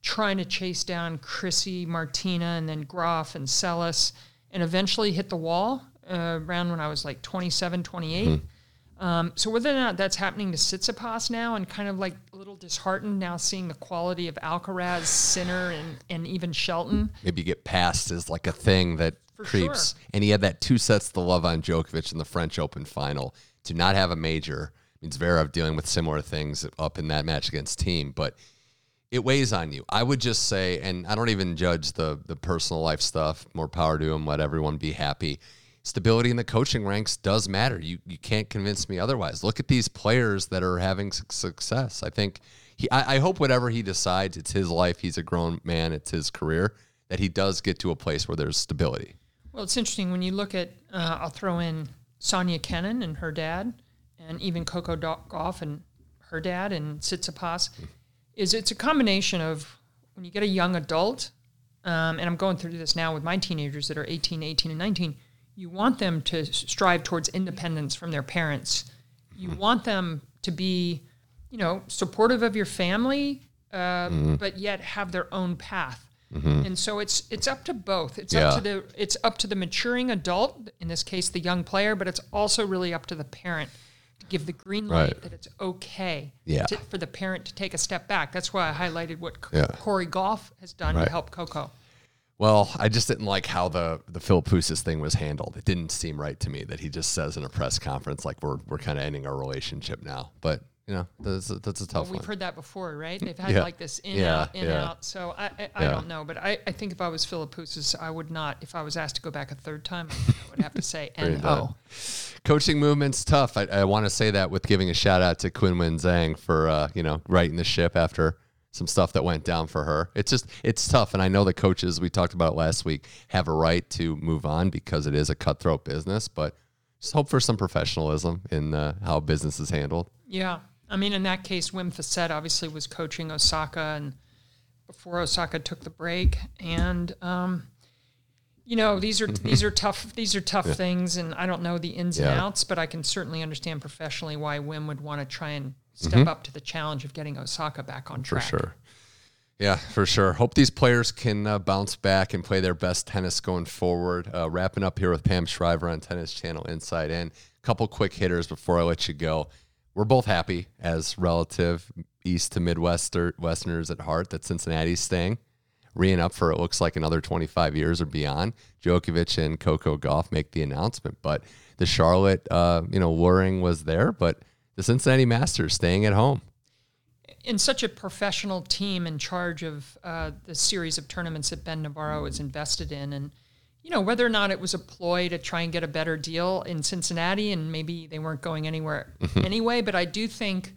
trying to chase down Chrissy, Martina, and then Graf and Seles, and eventually hit the wall uh, around when I was like 27, 28. Um, so whether or not that's happening to Tsitsipas now, and kind of like a little disheartened now seeing the quality of Alcaraz, Sinner, and and even Shelton.
Maybe get past is like a thing that
For
creeps.
sure.
And he had that two sets to love on Djokovic in the French Open final. To not have a major means Zverev dealing with similar things up in that match against Thiem, but it weighs on you. I would just say, and I don't even judge the the personal life stuff. More power to him. Let everyone be happy. Stability in the coaching ranks does matter. You you can't convince me otherwise. Look at these players that are having success. I think he. I, I hope whatever he decides, it's his life. He's a grown man. It's his career. That he does get to a place where there's stability.
Well, it's interesting when you look at. Uh, I'll throw in Sofia Kenin and her dad, and even Coco Gauff and her dad, and Tsitsipas. Is it's a combination of when you get a young adult, um, and I'm going through this now with my teenagers that are 18, 18, and 19. You want them to strive towards independence from their parents. You want them to be, you know, supportive of your family, uh, but yet have their own path. Mm-hmm. And so it's it's up to both. It's up to the it's up to the maturing adult, in this case the young player, but it's also really up to the parent to give the green light
Right.
that it's okay
Yeah.
to, for the parent to take a step back. That's why I highlighted what
Yeah.
Corey Gauff has done
Right.
to help Coco.
Well, I just didn't like how the the Philippoussis thing was handled. It didn't seem right to me that he just says in a press conference like we're we're kind of ending our relationship now. But you know, that's a, that's a tough
Well, we've
one.
heard that before, right? They've had
Yeah.
like this in
Yeah,
out, in
yeah.
out. So I I, I don't know, but I, I think if I was Philippoussis, I would not. If I was asked to go back a third time, I would have to say
Very
N
bad.
O.
Coaching movement's tough. I, I want to say that with giving a shout out to Qinwen Zheng for uh, you know righting the ship after some stuff that went down for her. It's just it's tough, and I know the coaches we talked about last week have a right to move on because it is a cutthroat business. But just hope for some professionalism in uh, how business is handled.
Yeah, I mean, in that case, Wim Fissette obviously was coaching Osaka, and before Osaka took the break, and um, you know these are these are tough these are tough things, and I don't know the ins and outs, but I can certainly understand professionally why Wim would want to try and step up to the challenge of getting Osaka back on
Mm-hmm. For sure. Yeah, for sure. Hope these players can uh, bounce back and play their best tennis going forward. Uh, wrapping up here with Pam Shriver on Tennis Channel Inside In. A couple quick hitters before I let you go. We're both happy as relative East to Midwester Westerners at heart that Cincinnati's staying. Reing up for it looks like another 25 years or beyond. Djokovic and Coco Gauff make the announcement, but the Charlotte, uh, you know, luring was there, but the Cincinnati Masters staying at home.
in such a professional team in charge of uh, the series of tournaments that Ben Navarro is invested in, and you know whether or not it was a ploy to try and get a better deal in Cincinnati, and maybe they weren't going anywhere mm-hmm. anyway. But I do think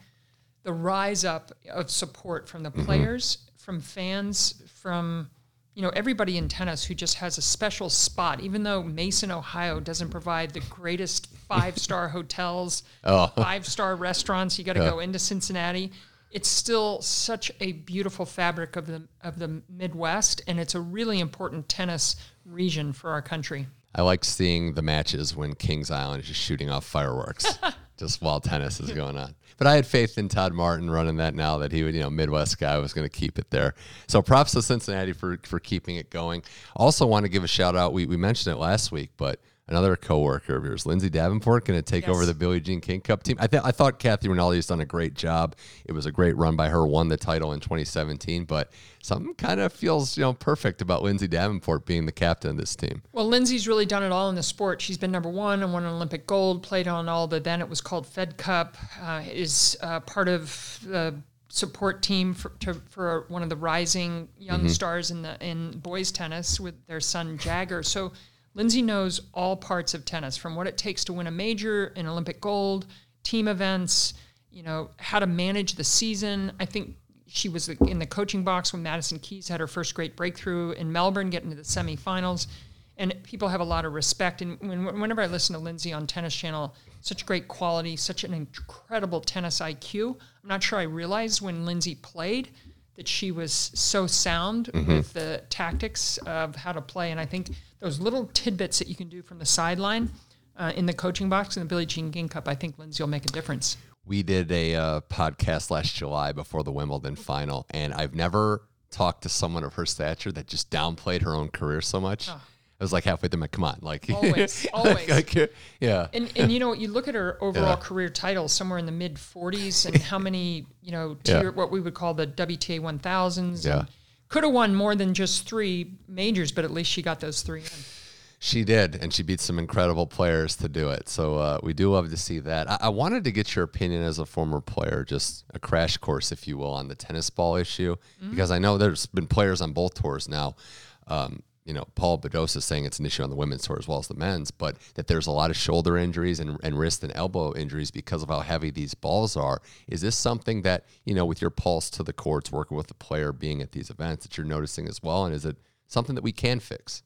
the rise up of support from the mm-hmm. players, from fans, from you know everybody in tennis who just has a special spot. Even though Mason, Ohio, doesn't provide the greatest five star hotels, oh. five star restaurants, you got to go into Cincinnati. It's still such a beautiful fabric of the of the Midwest, and it's a really important tennis region for our country.
I like seeing the matches when Kings Island is just shooting off fireworks just while tennis is going on. But I had faith in Todd Martin running that now that he would, you know, Midwest guy was going to keep it there. So props to Cincinnati for, for keeping it going. Also want to give a shout out. We, we mentioned it last week, but another coworker of yours, Lindsay Davenport, going to take over the Billie Jean King Cup team. I, th- I thought Kathy Rinaldi has done a great job. It was a great run by her, won the title in 2017, but something kind of feels, you know, perfect about Lindsay Davenport being the captain of this team.
Well, Lindsay's really done it all in the sport. She's been number one and won an Olympic gold, played on all the then it was called Fed Cup, uh, is uh, part of the support team for, to, for one of the rising young stars in the in boys tennis with their son Jagger. So Lindsay knows all parts of tennis, from what it takes to win a major, an Olympic gold, team events, you know, how to manage the season. I think she was in the coaching box when Madison Keys had her first great breakthrough in Melbourne, getting to the semifinals. And people have a lot of respect. And when, whenever I listen to Lindsay on Tennis Channel, such great quality, such an incredible tennis IQ. I'm not sure I realized when Lindsay played that she was so sound mm-hmm. with the tactics of how to play. And I think those little tidbits that you can do from the sideline uh, in the coaching box in the Billie Jean King Cup, I think Lindsay will make a difference.
we did a uh, podcast last July before the Wimbledon final, and I've never talked to someone of her stature that just downplayed her own career so much. I was like halfway through my come on, like
Always, always.
like, yeah,
And, and you know you look at her overall
Yeah.
career titles somewhere in the mid 40s and how many you know
Yeah.
what we would call the WTA 1000s
Yeah.
and could have won more than just three majors but at least she got those three in.
she did, and she beat some incredible players to do it. So uh, we do love to see that. I-, I wanted to get your opinion as a former player, just a crash course, if you will, on the tennis ball issue, because I know there's been players on both tours now. Um, you know, Paul Badosa is saying it's an issue on the women's tour as well as the men's, but that there's a lot of shoulder injuries and, and wrist and elbow injuries because of how heavy these balls are. Is this something that, you know, with your pulse to the courts, working with the player, being at these events, that you're noticing as well? And is it something that we can fix?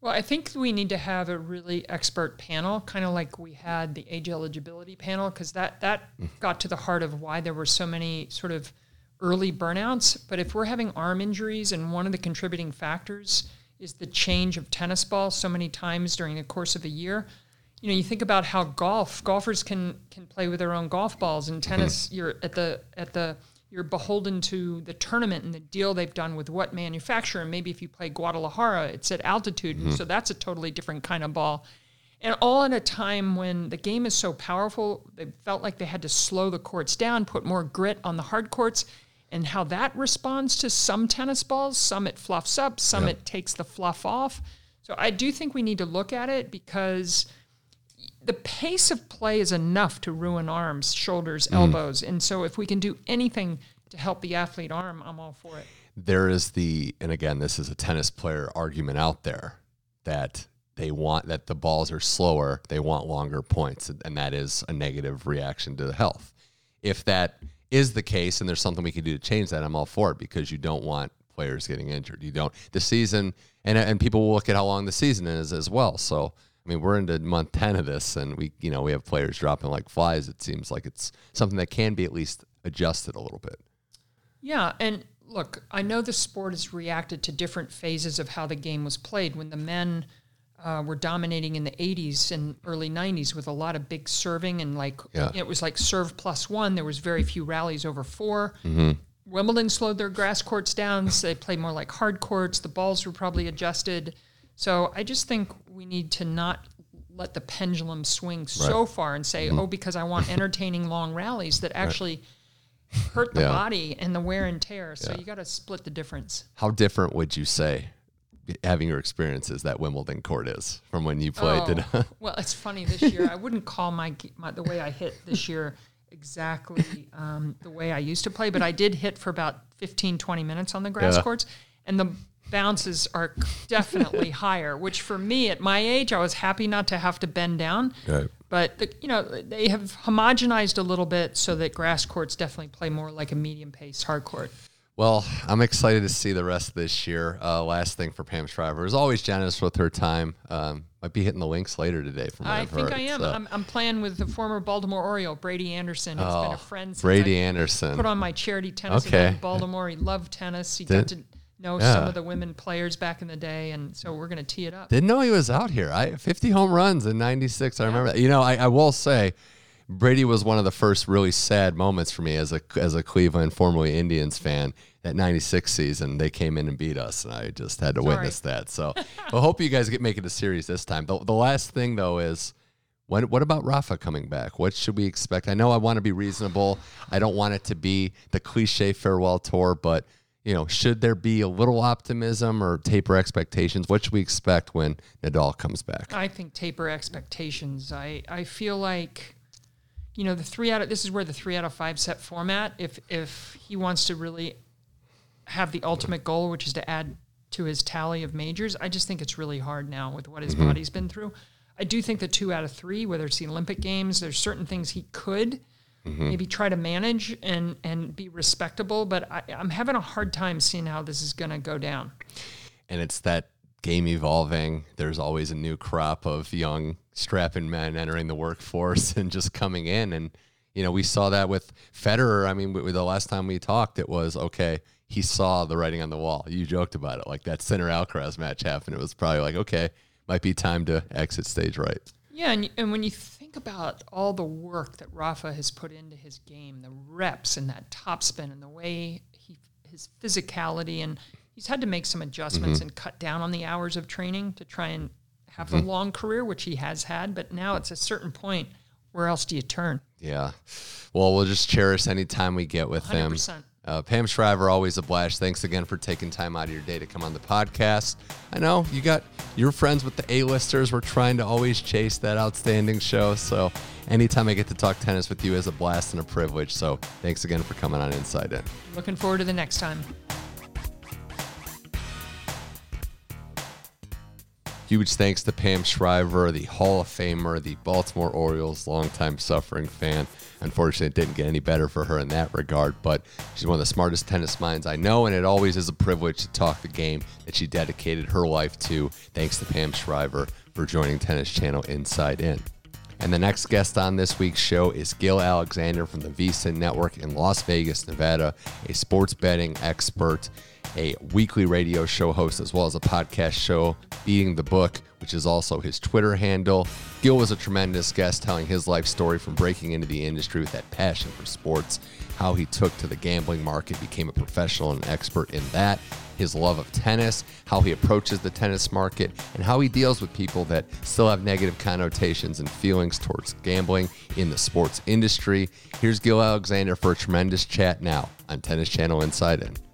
Well, I think we need to have a really expert panel, kind of like we had the age eligibility panel, because that that mm. got to the heart of why there were so many sort of early burnouts. But if we're having arm injuries, and one of the contributing factors is the change of tennis balls so many times during the course of a year, you know, you think about how golf golfers can can play with their own golf balls. and tennis, you're at the at the you're beholden to the tournament and the deal they've done with what manufacturer. And maybe if you play Guadalajara, it's at altitude, and so mm-hmm. that's a totally different kind of ball. And all in a time when the game is so powerful, they felt like they had to slow the courts down, put more grit on the hard courts. And how that responds to some tennis balls. Some it fluffs up, some
Yep.
it takes the fluff off. So I do think we need to look at it because the pace of play is enough to ruin arms, shoulders, mm. elbows. And so if we can do anything to help the athlete arm, I'm all for it.
there is the and again this is a tennis player argument out there that they want that the balls are slower they want longer points and that is a negative reaction to the health if that is the case and there's something we can do to change that i'm all for it because you don't want players getting injured you don't the season and and people will look at how long the season is as well so I mean, we're into month 10 of this and we, you know, we have players dropping like flies. It seems like it's something that can be at least adjusted a little bit.
Yeah, and look, I know the sport has reacted to different phases of how the game was played. When the men uh, were dominating in the 80s and early 90s with a lot of big serving and like
Yeah.
it was like serve plus one. There was very few rallies over 4
Mm-hmm.
Wimbledon slowed their grass courts down. So they played more like hard courts. The balls were probably adjusted. So I just think we need to not let the pendulum swing so far and say,
Mm-hmm.
oh, because I want entertaining long rallies that actually hurt the
Yeah.
body and the wear and tear. So you got to split the difference.
How different would you say, having your experiences, that Wimbledon court is from when you played?
Oh, well, it's funny this year. I wouldn't call my, my the way I hit this year exactly um, the way I used to play, but I did hit for about 15, 20 minutes on the grass
Yeah.
courts, and the bounces are definitely higher. Which for me, at my age, I was happy not to have to bend down.
Right.
But the, you know they have homogenized a little bit so that grass courts definitely play more like a medium pace hard court.
Well, I'm excited to see the rest of this year. Uh, last thing for Pam Shriver is always generous with her time. Um, might be hitting the links later today. From
I think
heard,
I am.
so-
I'm, I'm playing with the former Baltimore Oriole, Brady Anderson. He's been
Oh,
a friend since
Brady
I
Anderson.
put on my charity tennis
Okay.
event in Baltimore. He loved tennis. He got to know
yeah.
some of the women players back in the day, and so we're going to tee it up.
Didn't know he was out here. I 50 home runs in '96. I remember. That. You know, I, I will say, Brady was one of the first really sad moments for me as a as a Cleveland, formerly Indians fan. That '96 season, they came in and beat us, and I just had to
Sorry.
witness that. So, I hope you guys get make it a series this time. The, the last thing though is. When, what about Rafa coming back? What should we expect? I know I want to be reasonable. I don't want it to be the cliche farewell tour, but you know, should there be a little optimism or taper expectations? What should we expect when Nadal comes back?
I think taper expectations. I, I feel like, you know, the three out of this is where the three out of five set format. If if he wants to really have the ultimate goal, which is to add to his tally of majors, I just think it's really hard now with what his mm-hmm. body's been through. I do think the two out of three, whether it's the Olympic Games, there's certain things he could mm-hmm. maybe try to manage and and be respectable, but I, I'm having a hard time seeing how this is going to go down.
And it's that game evolving. There's always a new crop of young strapping men entering the workforce and just coming in. And you know, we saw that with Federer. I mean, with the last time we talked, it was okay. He saw the writing on the wall. You joked about it, like that Sinner Alcaraz match happened. It was probably like, okay, might be time to exit stage right.
Yeah, and, and when you think about all the work that Rafa has put into his game, the reps and that topspin and the way he his physicality and he's had to make some adjustments mm-hmm. and cut down on the hours of training to try and have a long career, which he has had. But now it's a certain point. Where else do you turn?
Yeah. Well, we'll just cherish any time we get with him.
100%.
Uh, Pam Shriver, always a blast. Thanks again for taking time out of your day to come on the podcast. I know you got your friends with the A-listers. We're trying to always chase that outstanding show. So anytime I get to talk tennis with you is a blast and a privilege. So thanks again for coming on Inside In.
Looking forward to the next time.
Huge thanks to Pam Shriver, the Hall of Famer, the Baltimore Orioles longtime suffering fan. Unfortunately, it didn't get any better for her in that regard, but she's one of the smartest tennis minds I know, and it always is a privilege to talk the game that she dedicated her life to. Thanks to Pam Shriver for joining Tennis Channel Inside In. And the next guest on this week's show is Gill Alexander from the VSiN Network in Las Vegas, Nevada, a sports betting expert, a weekly radio show host, as well as a podcast show, Beating the Book, which is also his Twitter handle. Gill was a tremendous guest telling his life story from breaking into the industry with that passion for sports, how he took to the gambling market, became a professional and expert in that, his love of tennis, how he approaches the tennis market, and how he deals with people that still have negative connotations and feelings towards gambling in the sports industry. Here's Gill Alexander for a tremendous chat now on Tennis Channel Inside In.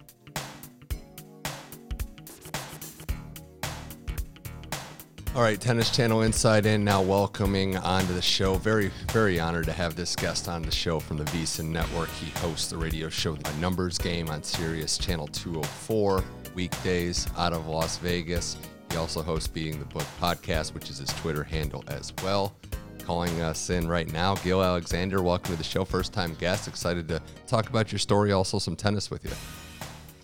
All right, Tennis Channel Inside In now welcoming onto the show. Very, very honored to have this guest on the show from the VSiN Network. He hosts the radio show A Numbers Game on Sirius Channel 204 weekdays out of Las Vegas. He also hosts Beating the Book podcast, which is his Twitter handle as well. Calling us in right now, Gill Alexander. Welcome to the show, first time guest. Excited to talk about your story, also some tennis with you.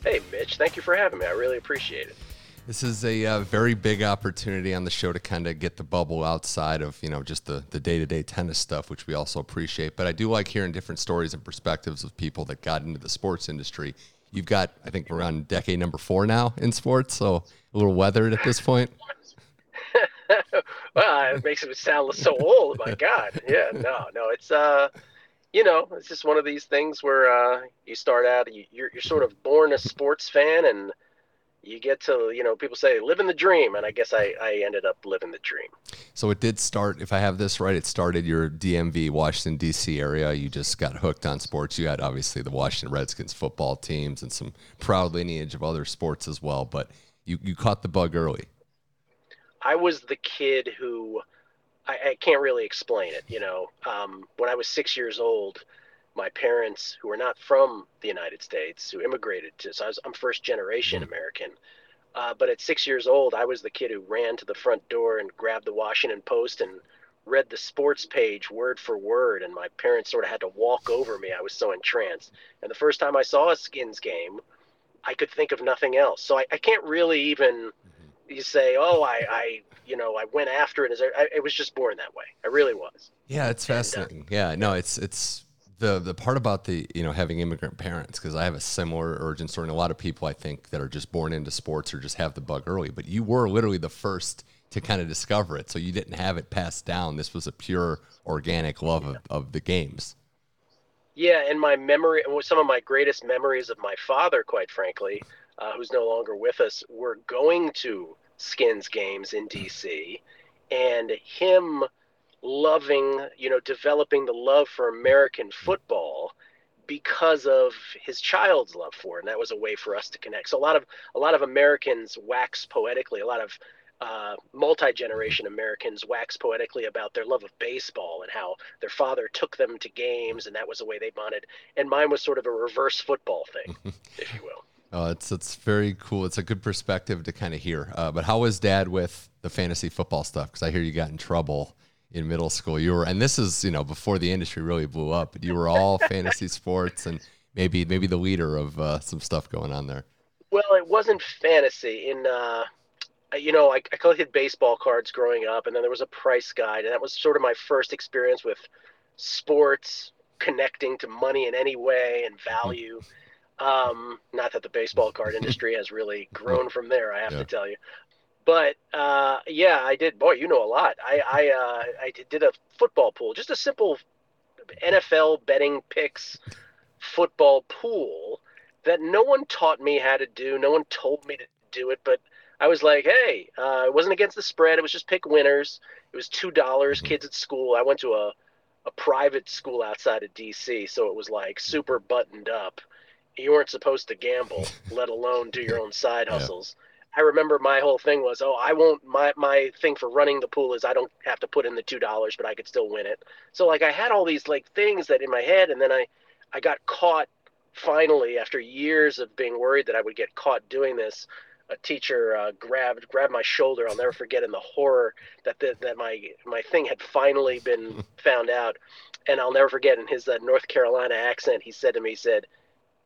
Hey, Mitch. Thank you for having me. I really appreciate it.
This is a uh, very big opportunity on the show to kind of get the bubble outside of you know just the the day to day tennis stuff, which we also appreciate. But I do like hearing different stories and perspectives of people that got into the sports industry. You've got, I think, we're on decade number four now in sports, so a little weathered at this point.
well, it makes it sound so old. My God, yeah, no, no, it's uh, you know, it's just one of these things where uh, you start out, you, you're you're sort of born a sports fan and you get to you know people say living the dream and i guess I, I ended up living the dream.
So it did start if i have this right it started your dmv washington d.c area. You just got hooked on sports. You had obviously the washington redskins football teams and some proud lineage of other sports as well but you, you caught the bug early.
I was the kid who i, I can't really explain it you know. Um, when i was six years old my parents who were not from the United States, who immigrated to, so I was, I'm first generation mm-hmm. American. Uh, but at six years old, I was the kid who ran to the front door and grabbed the Washington Post and read the sports page word for word. And my parents sort of had to walk over me. I was so entranced. And the first time I saw a Skins game, I could think of nothing else. So I, I can't really even mm-hmm. you say, oh, I, I, you know, I went after it. I, it was just born that way. I really was.
Yeah, it's fascinating. And, uh, yeah, no, it's it's the the part about the you know having immigrant parents because I have a similar origin story. And a lot of people I think that are just born into sports or just have the bug early, but you were literally the first to kind of discover it, so you didn't have it passed down. This was a pure organic love of, of the games.
Yeah, and my memory, some of my greatest memories of my father, quite frankly, uh, who's no longer with us, were going to Skins games in DC, and him loving, you know, developing the love for American football because of his child's love for it. And that was a way for us to connect. So a lot of a lot of Americans wax poetically, a lot of uh, multi-generation Americans wax poetically about their love of baseball and how their father took them to games and that was the way they bonded. And mine was sort of a reverse football thing, if you will.
Oh, it's it's very cool. It's a good perspective to kind of hear. Uh, but how was Dad with the fantasy football stuff? Because I hear you got in trouble in middle school. You were, and this is you know before the industry really blew up. You were all fantasy sports, and maybe maybe the leader of uh, some stuff going on there.
Well, it wasn't fantasy. In uh, you know, I, I collected baseball cards growing up, and then there was a price guide, and that was sort of my first experience with sports connecting to money in any way and value. Um, not that the baseball card industry has really grown from there, I have yeah. to tell you but uh, yeah, I did. Boy, you know a lot. I I, uh, I did a football pool, just a simple NFL betting picks football pool that no one taught me how to do. No one told me to do it, but I was like, hey, uh, it wasn't against the spread. It was just pick winners. It was two dollars. Kids at school. I went to a a private school outside of DC, so it was like super buttoned up. You weren't supposed to gamble, let alone do your own side hustles. Yeah I remember my whole thing was, oh, I won't. My my thing for running the pool is I don't have to put in the two dollars, but I could still win it. So like I had all these like things that in my head, and then I I got caught finally after years of being worried that I would get caught doing this. A teacher uh, grabbed grabbed my shoulder. I'll never forget in the horror that the, that my my thing had finally been found out, and I'll never forget in his uh, North Carolina accent. He said to me, he said,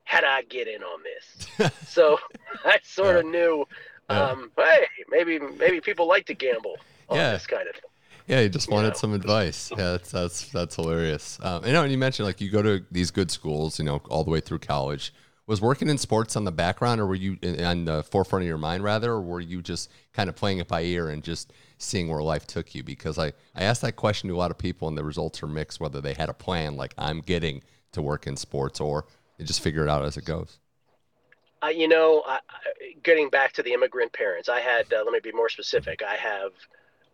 "How would I get in on this?" so I sort of knew yeah. um, hey, maybe maybe people like to gamble on yeah. this kind of thing.
Yeah, you just wanted you know? some advice. Yeah, that's that's that's hilarious. Um, you know, and you mentioned like you go to these good schools, you know, all the way through college. was working in sports on the background, or were you on the forefront of your mind, rather, or were you just kind of playing it by ear and just seeing where life took you? Because I, I asked that question to a lot of people, and the results are mixed, whether they had a plan, like I'm getting to work in sports, or they just figure it out as it goes.
Uh, you know, uh, getting back to the immigrant parents, I had, uh, let me be more specific. I have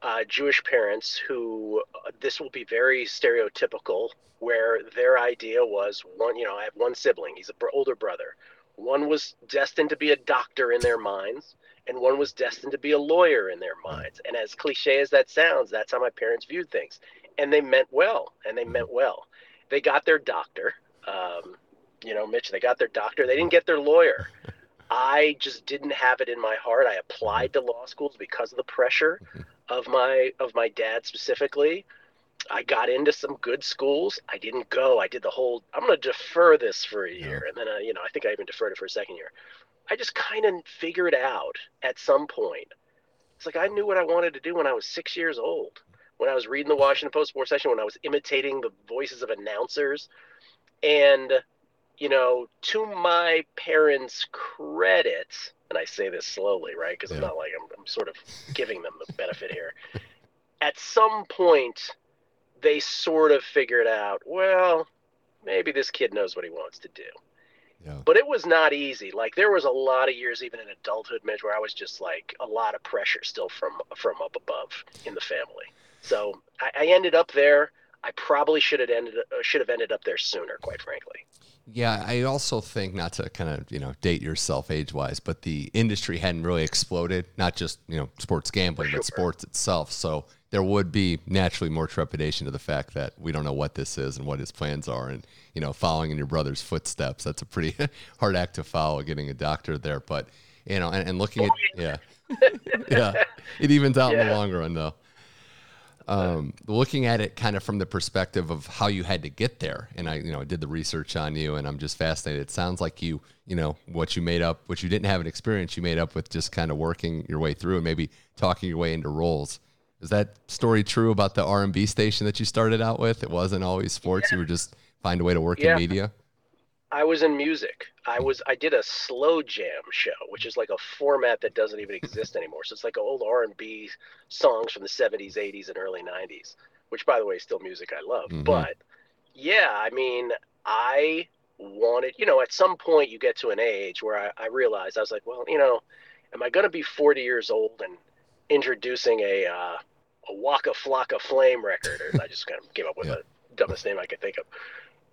uh, Jewish parents who, uh, this will be very stereotypical, where their idea was one, you know, I have one sibling, he's an older brother. One was destined to be a doctor in their minds, and one was destined to be a lawyer in their minds. And as cliche as that sounds, that's how my parents viewed things. And they meant well, and they meant well. They got their doctor. Um, you know, Mitch, they got their doctor. They didn't get their lawyer. I just didn't have it in my heart. I applied to law schools because of the pressure of my of my dad specifically. I got into some good schools. I didn't go. I did the whole. I'm going to defer this for a year, and then I, you know I think I even deferred it for a second year. I just kind of figured out at some point. It's like I knew what I wanted to do when I was six years old. When I was reading the Washington Post sports section, when I was imitating the voices of announcers, and you know, to my parents' credit, and I say this slowly, right? Because yeah. I'm not like I'm, I'm sort of giving them the benefit here. At some point, they sort of figured out, well, maybe this kid knows what he wants to do. Yeah. But it was not easy. Like there was a lot of years, even in adulthood, Mitch, where I was just like a lot of pressure still from from up above in the family. So I, I ended up there. I probably should have ended uh, should have ended up there sooner, quite frankly.
Yeah, I also think not to kind of you know date yourself age wise, but the industry hadn't really exploded. Not just you know sports gambling, sure. but sports itself. So there would be naturally more trepidation to the fact that we don't know what this is and what his plans are, and you know following in your brother's footsteps. That's a pretty hard act to follow, getting a doctor there. But you know, and, and looking at oh, yeah, yeah, it evens out yeah. in the long run though um, looking at it kind of from the perspective of how you had to get there. And I, you know, did the research on you, and I'm just fascinated. It sounds like you, you know, what you made up, what you didn't have an experience, you made up with just kind of working your way through and maybe talking your way into roles. Is that story true about the R&B station that you started out with? It wasn't always sports. Yeah. You were just find a way to work yeah. in media.
I was in music. I was I did a slow jam show, which is like a format that doesn't even exist anymore. So it's like old R and B songs from the '70s, '80s, and early '90s. Which, by the way, is still music I love. Mm-hmm. But yeah, I mean, I wanted, you know, at some point you get to an age where I, I realized I was like, well, you know, am I going to be 40 years old and introducing a uh, a Waka Flocka Flame record? Or I just kind of came up with yeah. the dumbest name I could think of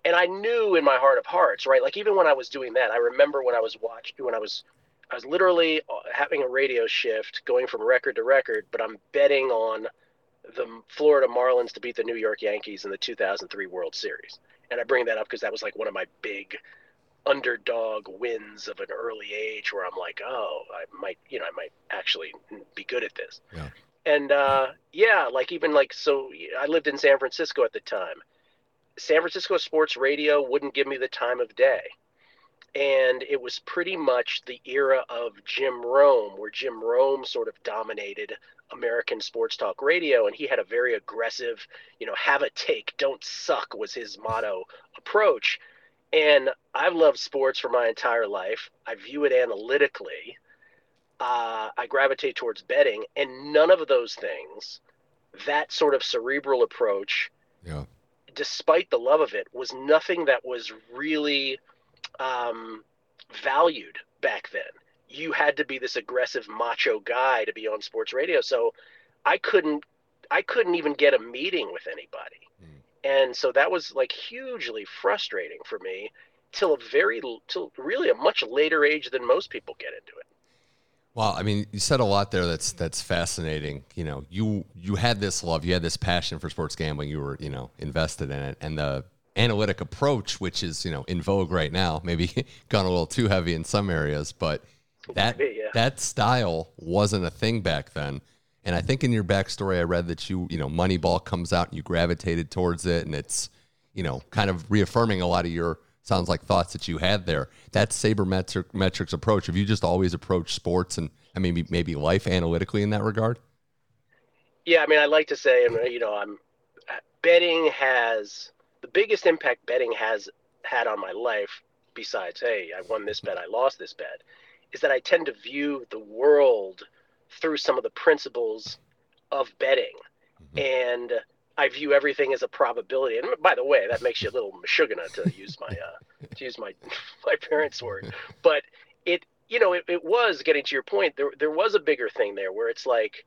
and I knew in my heart of hearts, right? Like even when I was doing that, I remember when I was watching, when I was, I was literally uh, having a radio shift, going from record to record, but I'm betting on the Florida Marlins to beat the New York Yankees in the 2003 World Series. And I bring that up because that was like one of my big underdog wins of an early age where I'm like, oh, I might, you know, I might actually be good at this. Yeah. And uh, yeah, like even like so, I lived in San Francisco at the time San Francisco sports radio wouldn't give me the time of day. And it was pretty much the era of Jim Rome, where Jim Rome sort of dominated American sports talk radio. And he had a very aggressive, you know, have a take, don't suck was his motto approach. And I've loved sports for my entire life. I view it analytically. Uh, I gravitate towards betting, and none of those things, that sort of cerebral approach, yeah despite the love of it, was nothing that was really um, valued back then. You had to be this aggressive macho guy to be on sports radio. So I couldn't I couldn't even get a meeting with anybody. Mm. And so that was like hugely frustrating for me till a very till really a much later age than most people get into it.
Well, I mean, you said a lot there. That's that's fascinating. You know, you you had this love, you had this passion for sports gambling. You were, you know, invested in it, and the analytic approach, which is you know in vogue right now, maybe gone a little too heavy in some areas, but that yeah. that style wasn't a thing back then. And I think in your backstory, I read that you, you know, Moneyball comes out and you gravitated towards it, and it's, you know, kind of reaffirming a lot of your sounds like thoughts that you had there. That sabermetrics approach. Have you just always approached sports and I mean maybe, maybe life analytically in that regard?
Yeah, I mean, I like to say, you know, I'm betting has the biggest impact betting has had on my life besides, hey, I won this bet, I lost this bet, is that I tend to view the world through some of the principles of betting. Mm-hmm. And I view everything as a probability. And by the way, that makes you a little mashugana to use my uh, to use my my parents' word. But it you know it, it was getting to your point. There there was a bigger thing there where it's like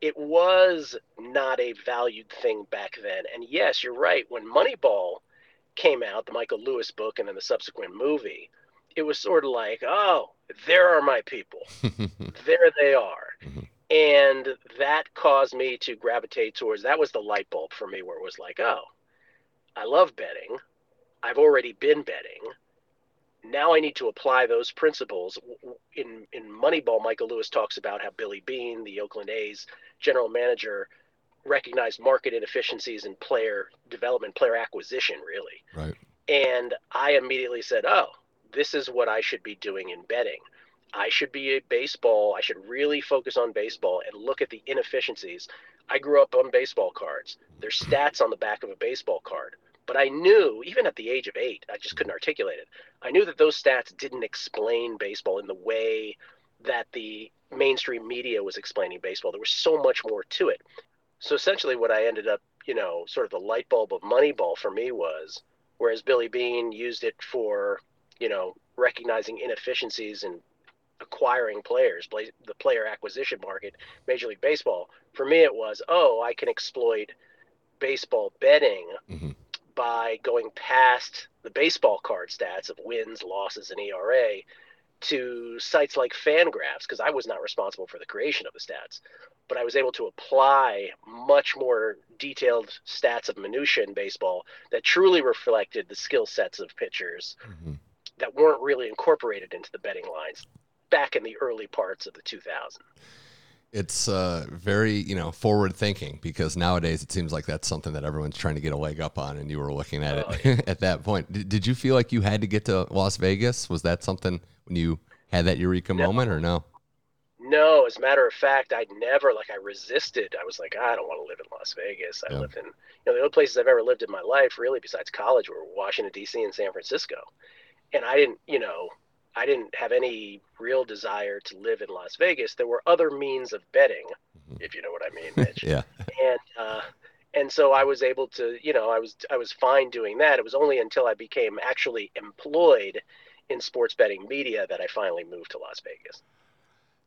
it was not a valued thing back then. And yes, you're right. When Moneyball came out, the Michael Lewis book, and then the subsequent movie, it was sort of like, oh, there are my people. there they are. And that caused me to gravitate towards that was the light bulb for me where it was like, oh, I love betting. I've already been betting. Now I need to apply those principles. In in Moneyball, Michael Lewis talks about how Billy Beane the Oakland A's general manager, recognized market inefficiencies in player development, player acquisition, really.
Right.
And I immediately said, oh, this is what I should be doing in betting. I should be a baseball. I should really focus on baseball and look at the inefficiencies. I grew up on baseball cards. There's stats on the back of a baseball card. But I knew, even at the age of eight, I just couldn't articulate it. I knew that those stats didn't explain baseball in the way that the mainstream media was explaining baseball. There was so much more to it. So essentially, what I ended up, you know, sort of the light bulb of Moneyball for me was, whereas Billy Beane used it for, you know, recognizing inefficiencies and acquiring players, play, the player acquisition market, Major League Baseball. For me, it was, oh, I can exploit baseball betting
Mm-hmm.
by going past the baseball card stats of wins, losses, and ERA to sites like Fangraphs because I was not responsible for the creation of the stats, but I was able to apply much more detailed stats of minutia in baseball that truly reflected the skill sets of pitchers
Mm-hmm.
that weren't really incorporated into the betting lines back in the early parts of the 2000s.
It's uh, very, you know, forward thinking because nowadays it seems like that's something that everyone's trying to get a leg up on, and you were looking at it at that point. Did, did you feel like you had to get to Las Vegas? Was that something when you had that eureka moment, or no?
No, as a matter of fact, I'd never like I resisted. I was like, I don't want to live in Las Vegas. I
Yeah.
lived in you know the only places I've ever lived in my life, really, besides college, were Washington D.C. and San Francisco, and I didn't, you know, I didn't have any real desire to live in Las Vegas. There were other means of betting, if you know what I mean, Mitch
Yeah.
and uh, and so I was able to, you know, I was I was fine doing that. It was only until I became actually employed in sports betting media that I finally moved to Las Vegas.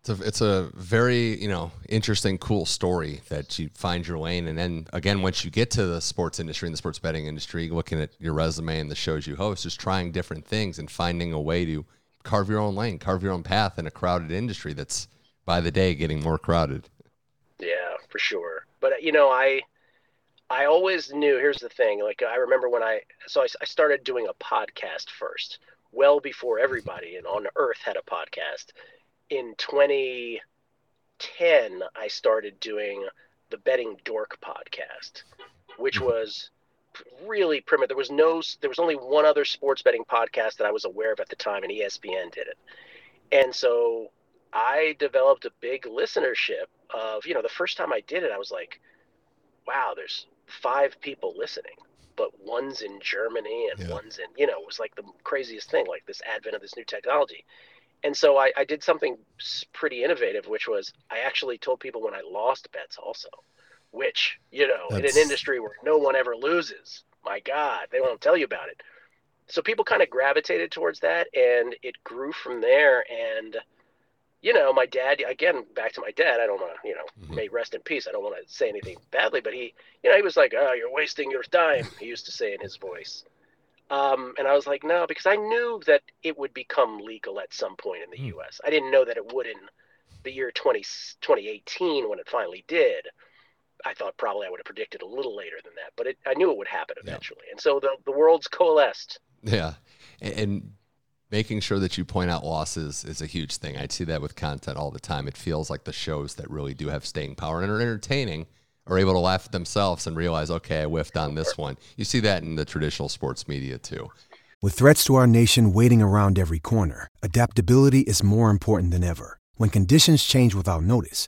It's a, it's a very you know interesting, cool story that you find your lane, and then again, once you get to the sports industry and the sports betting industry, looking at your resume and the shows you host, just trying different things and finding a way to carve your own lane, carve your own path in a crowded industry that's by the day getting more crowded.
Yeah, for sure. But you know, I I always knew. Here's the thing. Like I remember when I so I, I started doing a podcast first, well before everybody and on Earth had a podcast. In 2010, I started doing the Betting Dork podcast, which mm-hmm. was really primitive. There was no, there was only one other sports betting podcast that I was aware of at the time, and ESPN did it. And so I developed a big listenership of, you know, the first time I did it, I was like, wow, there's five people listening, but one's in Germany and
Yeah.
one's in, you know, it was like the craziest thing, like this advent of this new technology. And so I, I did something pretty innovative, which was I actually told people when I lost bets also, which, you know, in an industry where no one ever loses, my God, they won't tell you about it. So people kind of gravitated towards that and it grew from there. And, you know, my dad, again, back to my dad, I don't want to, you know,
Mhm.
may rest in peace. I don't want to say anything badly, but he, you know, he was like, oh, you're wasting your time, he used to say in his voice. Um, and I was like, no, because I knew that it would become legal at some point in the
Hmm.
U.S. I didn't know that it would in the year 20, 2018 when it finally did. I thought probably I would have predicted a little later than that, but it, I knew it would happen
Yeah.
eventually. And so the, the world's coalesced.
Yeah, and, and making sure that you point out losses is a huge thing. I see that with content all the time. It feels like the shows that really do have staying power and are entertaining are able to laugh at themselves and realize, okay, I whiffed on this one. You see that in the traditional sports media too.
With threats to our nation waiting around every corner, adaptability is more important than ever. When conditions change without notice,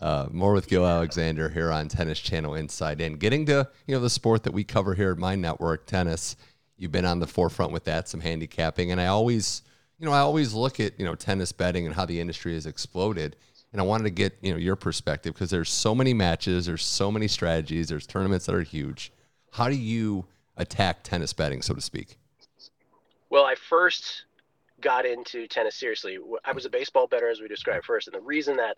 Uh, more with Gill Alexander here on Tennis Channel Inside In. Getting to you know the sport that we cover here at my network, tennis. You've been on the forefront with that, some handicapping, and I always you know, I always look at, you know, tennis betting and how the industry has exploded. And I wanted to get, you know, your perspective because there's so many matches, there's so many strategies, there's tournaments that are huge. How do you attack tennis betting, so to speak?
Well, I first got into tennis seriously. I was a baseball better, as we described first. And the reason that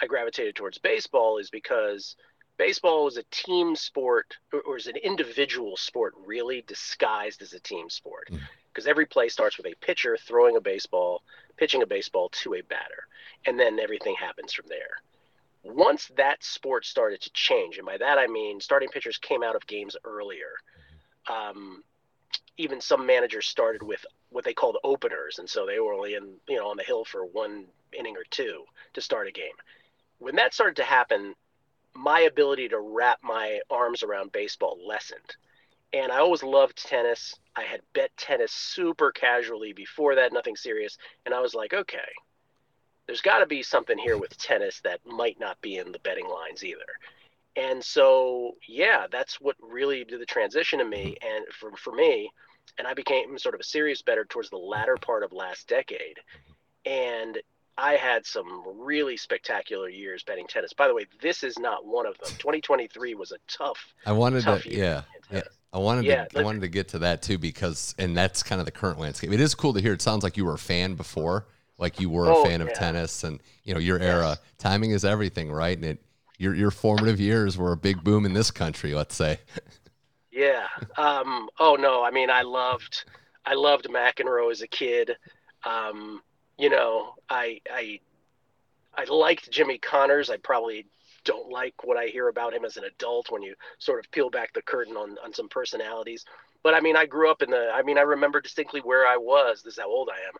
I gravitated towards baseball is because baseball is a team sport or is an individual sport really disguised as a team sport. Mm because every play starts with a pitcher throwing a baseball, pitching a baseball to a batter, and then everything happens from there. Once that sport started to change, and by that I mean starting pitchers came out of games earlier. Um, even some managers started with what they called openers, and so they were only in you know on the hill for one inning or two to start a game. When that started to happen, my ability to wrap my arms around baseball lessened and I always loved tennis. I had bet tennis super casually before that, nothing serious. And I was like, okay, there's got to be something here with tennis that might not be in the betting lines either. And so, yeah, that's what really did the transition to me and for, for me. And I became sort of a serious bettor towards the latter part of last decade. And I had some really spectacular years betting tennis. By the way, this is not one of them. 2023 was a tough.
I wanted
tough
to, yeah, yeah, I wanted yeah, to, I wanted to get to that too because, and that's kind of the current landscape. It is cool to hear. It sounds like you were a fan before, like you were
oh,
a fan of tennis, and you know your era. Yes. Timing is everything, right? And it, your your formative years were a big boom in this country. Let's say.
yeah. Um, oh no. I mean, I loved, I loved McEnroe as a kid. Um, you know, I I I liked Jimmy Connors. I probably don't like what I hear about him as an adult when you sort of peel back the curtain on, on some personalities. But I mean, I grew up in the, I mean, I remember distinctly where I was. This is how old I am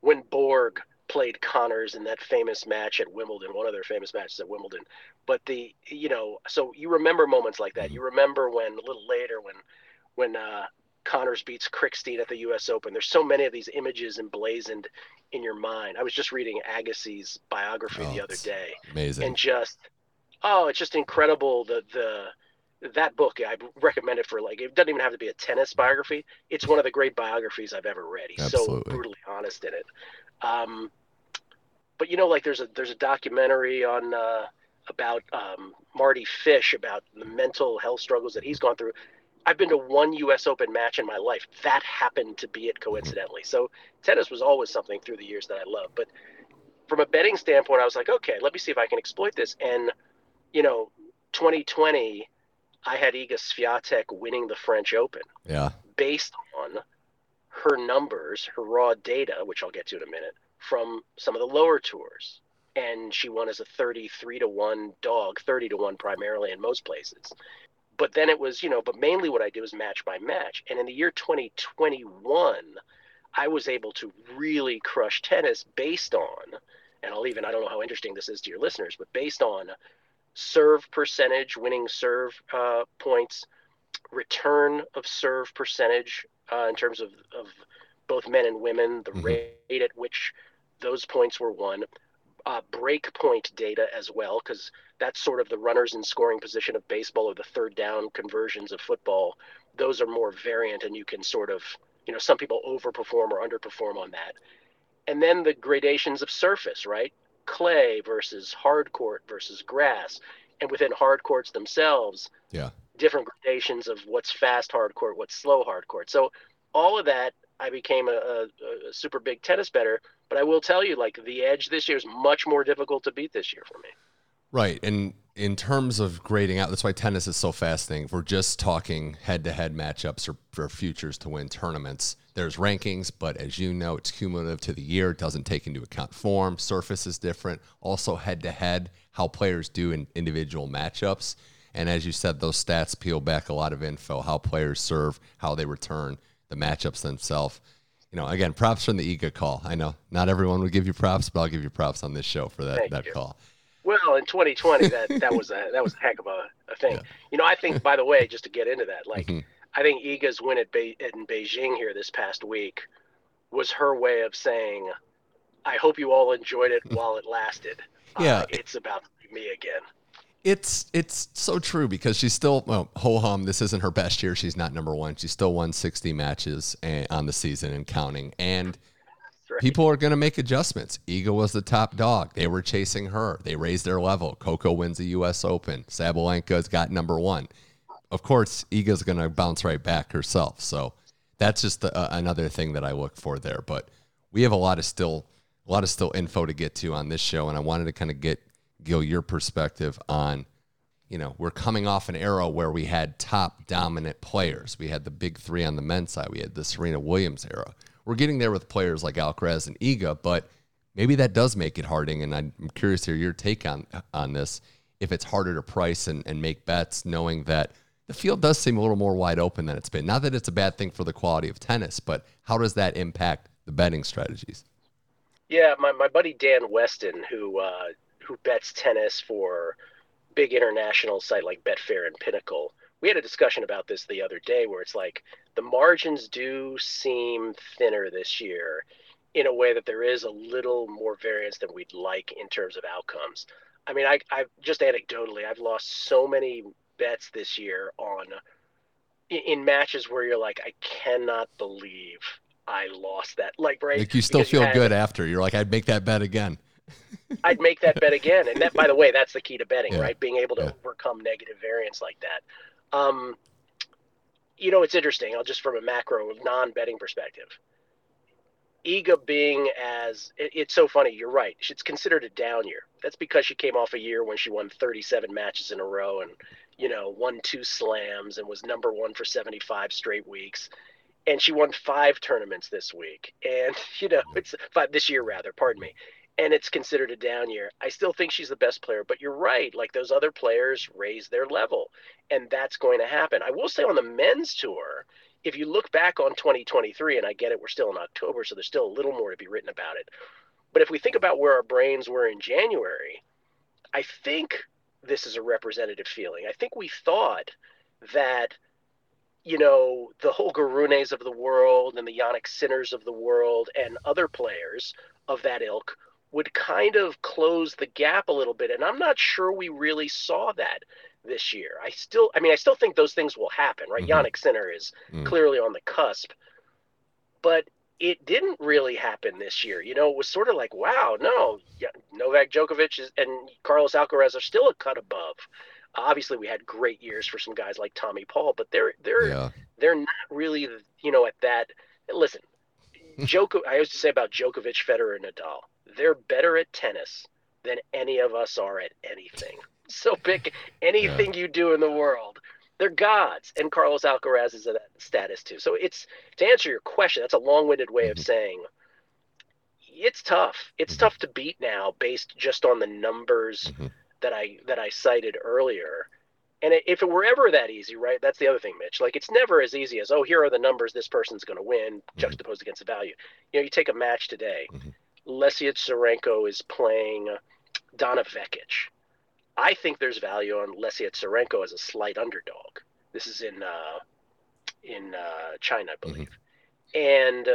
when Borg played Connors in that famous match at Wimbledon, one of their famous matches at Wimbledon. But the, you know, so you remember moments like that. You remember when a little later when, when, uh, Connors beats Krickstein at the U.S. Open. There's so many of these images emblazoned in your mind. I was just reading Agassi's biography oh, the other day,
amazing,
and just oh, it's just incredible. The the that book I recommend it for like it doesn't even have to be a tennis biography. It's one of the great biographies I've ever read. He's
Absolutely.
so brutally honest in it. Um, but you know, like there's a there's a documentary on uh, about um, Mardy Fish about the mental health struggles that he's gone through. I've been to one U.S. Open match in my life. That happened to be it mm-hmm. coincidentally. So tennis was always something through the years that I loved. But from a betting standpoint, I was like, okay, let me see if I can exploit this. And you know, 2020, I had Iga Swiatek winning the French Open.
Yeah.
Based on her numbers, her raw data, which I'll get to in a minute, from some of the lower tours. And she won as a 33 to 1 dog, 30 to 1 primarily in most places. But then it was, you know, but mainly what I did was match by match. And in the year 2021, I was able to really crush tennis based on, and I'll even, I don't know how interesting this is to your listeners, but based on serve percentage, winning serve uh, points, return of serve percentage uh, in terms of, of both men and women, the mm-hmm. rate at which those points were won, uh, break point data as well, because that's sort of the runners in scoring position of baseball or the third down conversions of football. Those are more variant, and you can sort of, you know, some people overperform or underperform on that. And then the gradations of surface, right? clay versus hard court versus grass, and within hard courts themselves,
yeah,
different gradations of what's fast hard court, what's slow hard court. So all of that I became a, a, a super big tennis bettor. But I will tell you, like the edge this year is much more difficult to beat this year for me.
Right. And in terms of grading out, that's why tennis is so fascinating. If we're just talking head to head matchups or for futures to win tournaments, there's rankings, but as you know, it's cumulative to the year. It doesn't take into account form, surface is different. Also, head to head, how players do in individual matchups. And as you said, those stats peel back a lot of info, how players serve, how they return, the matchups themselves. You know, again, props from the Iga call. I know not everyone would give you props, but I'll give you props on this show for that, that
you.
call.
Well, in 2020, that that was a that was a heck of a, a thing. Yeah. You know, I think by the way, just to get into that, like mm-hmm. I think Iga's win at Be- in Beijing here this past week was her way of saying, "I hope you all enjoyed it while it lasted."
Yeah,
uh, it's about me again.
It's it's so true because she's still well, ho hum. This isn't her best year. She's not number one. She still won 60 matches on the season and counting. And right. people are going to make adjustments. Iga was the top dog. They were chasing her. They raised their level. Coco wins the U.S. Open. Sabalenka's got number one. Of course, Iga's going to bounce right back herself. So that's just the, uh, another thing that I look for there. But we have a lot of still a lot of still info to get to on this show, and I wanted to kind of get Gill your perspective on. You know, we're coming off an era where we had top dominant players. We had the big three on the men's side. We had the Serena Williams era we're getting there with players like Alcaraz and Iga, but maybe that does make it harding. And I'm curious to hear your take on on this. If it's harder to price and, and make bets, knowing that the field does seem a little more wide open than it's been. Not that it's a bad thing for the quality of tennis, but how does that impact the betting strategies?
Yeah, my, my buddy Dan Weston, who uh, who bets tennis for big international site like Betfair and Pinnacle, we had a discussion about this the other day where it's like the margins do seem thinner this year in a way that there is a little more variance than we'd like in terms of outcomes. I mean, I, I just anecdotally, I've lost so many bets this year on in, in matches where you're like, I cannot believe I lost that. Like, right?
Like you still feel you had, good after. You're like, I'd make that bet again.
I'd make that bet again. And that, by the way, that's the key to betting, yeah. right? Being able to yeah. overcome negative variance like that. Um, you know, it's interesting. I'll just from a macro, non-betting perspective. Iga being as it, it's so funny. You're right. It's considered a down year. That's because she came off a year when she won 37 matches in a row and you know won two slams and was number one for 75 straight weeks. And she won five tournaments this week. And you know, it's five this year rather. Pardon me and it's considered a down year. I still think she's the best player, but you're right. Like those other players raise their level, and that's going to happen. I will say on the men's tour, if you look back on 2023, and I get it, we're still in October, so there's still a little more to be written about it. But if we think about where our brains were in January, I think this is a representative feeling. I think we thought that you know, the Holger Runes of the world and the Jannik Sinners of the world and other players of that ilk would kind of close the gap a little bit. And I'm not sure we really saw that this year. I still, I mean, I still think those things will happen, right? mm hmm Jannik Sinner is mm clearly on the cusp, but it didn't really happen this year. You know, it was sort of like, wow, no, yeah, Novak Djokovic is, and Carlos Alcaraz are still a cut above. Obviously, we had great years for some guys like Tommy Paul, but they're they're yeah. they're not really, you know, at that. Listen, Djoko, I used to say about Djokovic, Federer, and Nadal they're better at tennis than any of us are at anything. So pick anything yeah. you do in the world. They're gods, and Carlos Alcaraz is at that status too. So it's to answer your question. That's a long-winded way mm-hmm. of saying it's tough. It's mm-hmm. tough to beat now based just on the numbers mm-hmm. that I that I cited earlier. And if it were ever that easy, right? That's the other thing, Mitch. Like it's never as easy as oh, here are the numbers this person's going to win mm-hmm. juxtaposed against the value. You know, you take a match today. Lesia Tsurenko is playing Donna Vekic. I think there's value on Lesia Tsurenko as a slight underdog. This is in uh, in uh, China, I believe, mm-hmm. and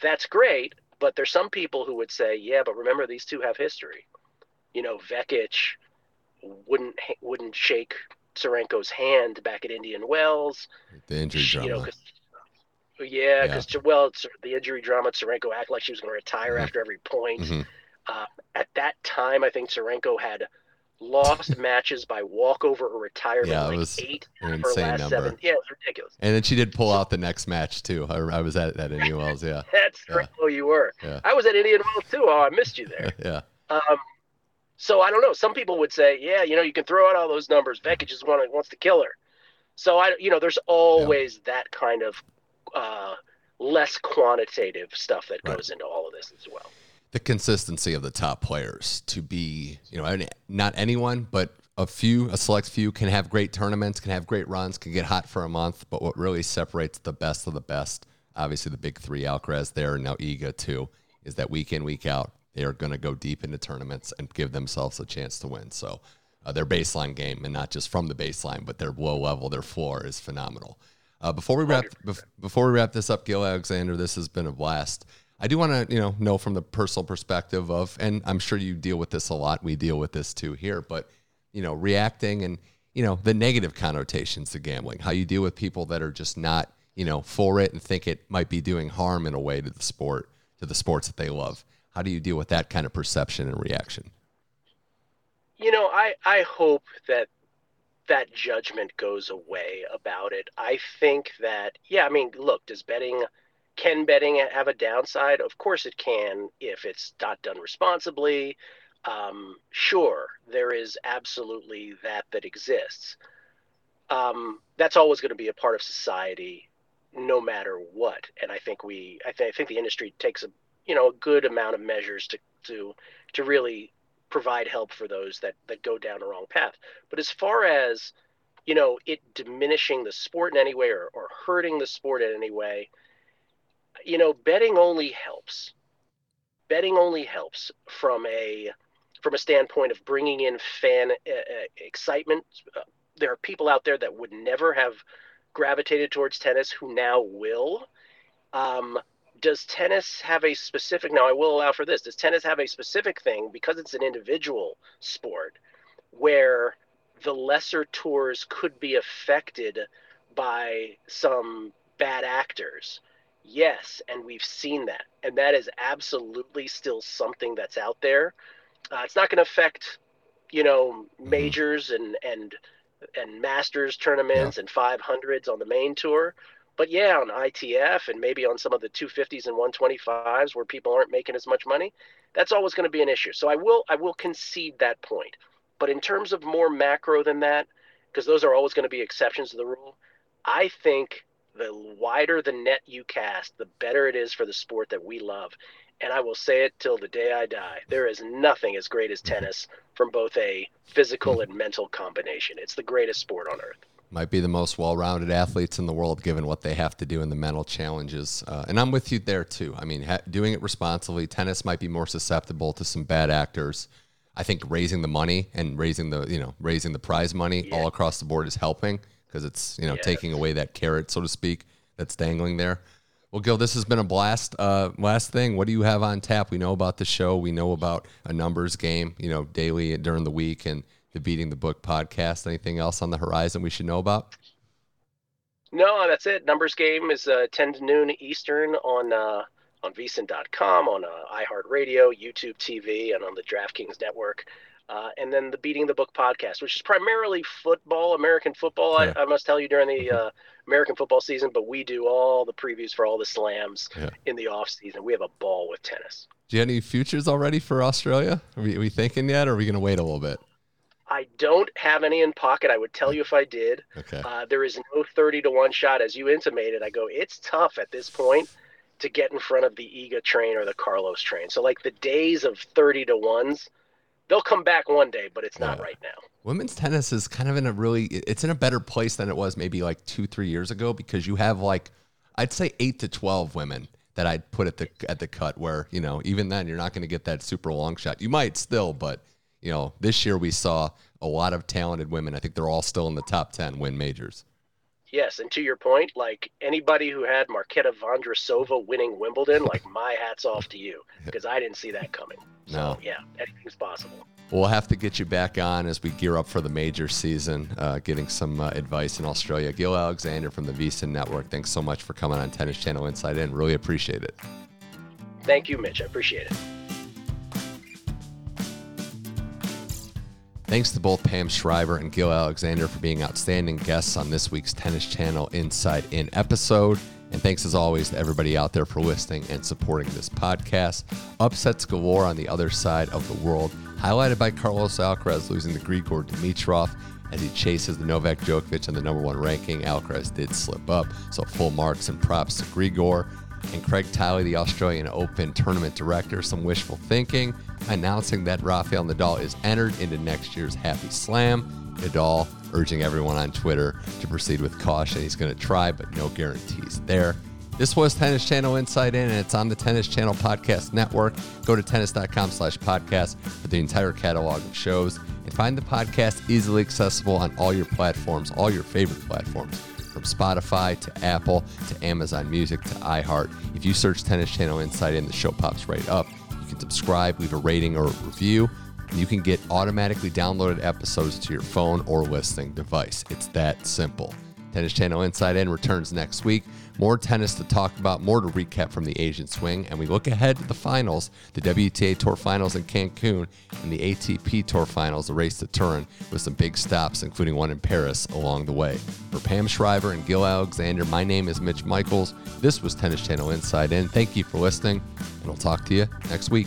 that's great. But there's some people who would say, yeah, but remember these two have history. You know, Vekic wouldn't wouldn't shake Tsurenko's hand back at Indian Wells.
The injury drama. You know,
yeah, because yeah. well, the injury drama. Tsurenko acted like she was going to retire mm-hmm. after every point. Mm-hmm. Uh, at that time, I think Tsurenko had lost matches by walkover or retirement.
Yeah, it
like
was
eight
an insane
last
number.
seven. Yeah, it was ridiculous.
And then she did pull out the next match too. I, I was at that Indian Wells. Yeah,
That's
Yeah.
right. Oh, you were.
Yeah.
I was at Indian Wells too. Oh, I missed you there.
yeah.
Um, so I don't know. Some people would say, yeah, you know, you can throw out all those numbers. Vekic just want, wants to kill her. So I, you know, there's always that kind of uh, less quantitative stuff that
Right.
goes into all of this as well.
the consistency of the top players to be, you know, not anyone, but a few, a select few can have great tournaments, can have great runs, can get hot for a month. But what really separates the best of the best, obviously the big three, Alcaraz there, and now Iga too, is that week in, week out, they are going to go deep into tournaments and give themselves a chance to win. So uh, their baseline game, and not just from the baseline, but their low level, their floor is phenomenal. Uh, before we wrap, bef- before we wrap this up, Gill Alexander, this has been a blast. I do want to, you know, know from the personal perspective of, and I'm sure you deal with this a lot. We deal with this too here, but you know, reacting and you know the negative connotations to gambling. How you deal with people that are just not, you know, for it and think it might be doing harm in a way to the sport, to the sports that they love. How do you deal with that kind of perception and reaction?
You know, I, I hope that that judgment goes away about it. I think that, yeah, I mean, look, does betting, can betting have a downside? Of course it can if it's not done responsibly. Um, sure, there is absolutely that that exists. Um, that's always going to be a part of society, no matter what. And I think we, I, th- I think the industry takes a, you know, a good amount of measures to to to really provide help for those that that go down a wrong path. But as far as you know, it diminishing the sport in any way or, or hurting the sport in any way, you know, betting only helps. Betting only helps from a from a standpoint of bringing in fan uh, uh, excitement. Uh, there are people out there that would never have gravitated towards tennis who now will. Um, does tennis have a specific now i will allow for this does tennis have a specific thing because it's an individual sport where the lesser tours could be affected by some bad actors? Yes and we've seen that and that is absolutely still something that's out there. Uh, it's not going to affect you know majors and and and masters tournaments and 500s on the main tour but yeah, on ITF and maybe on some of the 250s and 125s where people aren't making as much money, that's always going to be an issue. So I will I will concede that point. But in terms of more macro than that, because those are always going to be exceptions to the rule, I think the wider the net you cast, the better it is for the sport that we love. And I will say it till the day I die. There is nothing as great as tennis from both a physical and mental combination. It's the greatest sport on earth.
Might be the most well-rounded athletes in the world given what they have to do and the mental challenges. Uh, and i'm with you there too. I mean ha- doing it responsibly tennis might be more susceptible to some bad actors. I think raising the money and raising the you know raising the prize money all across the board is helping because it's you know taking away that carrot so to speak that's dangling there. Well Gill this has been a blast. Uh, last thing what do you have on tap? We know about the show. We know about a numbers game you know daily during the week and the beating the book podcast anything else on the horizon we should know about
No, that's it. Numbers game is uh, 10 to noon Eastern on uh, on VSiN.com, on uh, iHeartRadio, YouTube TV, and on the DraftKings network. Uh, and then the Beating the Book podcast, which is primarily football, American football.
Yeah.
I, I must tell you during the uh, American football season, but we do all the previews for all the slams
Yeah.
in the off season. We have a ball with tennis.
Do you have any futures already for Australia? Are we, are we thinking yet, or are we going to wait a little bit?
I don't have any in pocket. I would tell you if I did.
Okay.
Uh, there is no 30 to 1 shot. As you intimated, I go, it's tough at this point to get in front of the Iga train or the Carlos train. So, like the days of 30 to 1s, they'll come back one day, but it's not
Yeah.
right now.
Women's tennis is kind of in a really, it's in a better place than it was maybe like two, three years ago because you have like, I'd say eight to 12 women that I'd put at the, at the cut where, you know, even then you're not going to get that super long shot. You might still, but, you know, this year we saw a lot of talented women. I think they're all still in the top 10 win majors.
Yes, and to your point, like anybody who had Marketa Vondrousova winning Wimbledon, like my hat's off to you because I didn't see that coming. So,
No.
yeah, anything's possible.
We'll have to get you back on as we gear up for the major season, uh, getting some uh, advice in Australia. Gill Alexander from the VSiN Network, thanks so much for coming on Tennis Channel Inside In. Really appreciate it.
Thank you, Mitch. I appreciate it.
Thanks to both Pam Shriver and Gill Alexander for being outstanding guests on this week's Tennis Channel Inside In episode. And thanks as always to everybody out there for listening and supporting this podcast. Upsets galore on the other side of the world, highlighted by Carlos Alcaraz losing to Grigor Dimitrov as he chases the Novak Djokovic in the number one ranking. Alcaraz did slip up, so full marks and props to Grigor. And Craig Tiley, the Australian Open tournament director, some wishful thinking, announcing that Rafael Nadal is entered into next year's Happy Slam. Nadal urging everyone on Twitter to proceed with caution. He's going to try, but no guarantees there. This was Tennis Channel Inside In, and it's on the Tennis Channel Podcast Network. Go to tennis.com slash podcast for the entire catalog of shows and find the podcast easily accessible on all your platforms, all your favorite platforms, from Spotify to Apple to Amazon Music to iHeart. If you search Tennis Channel Inside In, the show pops right up. You can subscribe, leave a rating or a review, and you can get automatically downloaded episodes to your phone or listening device. It's that simple. Tennis Channel Inside In returns next week. More tennis to talk about, more to recap from the Asian swing, and we look ahead to the finals, the WTA Tour Finals in Cancun and the ATP Tour Finals, the race to Turin, with some big stops, including one in Paris along the way. For Pam Shriver and Gill Alexander, my name is Mitch Michals. This was Tennis Channel Inside In. Thank you for listening, and I'll talk to you next week.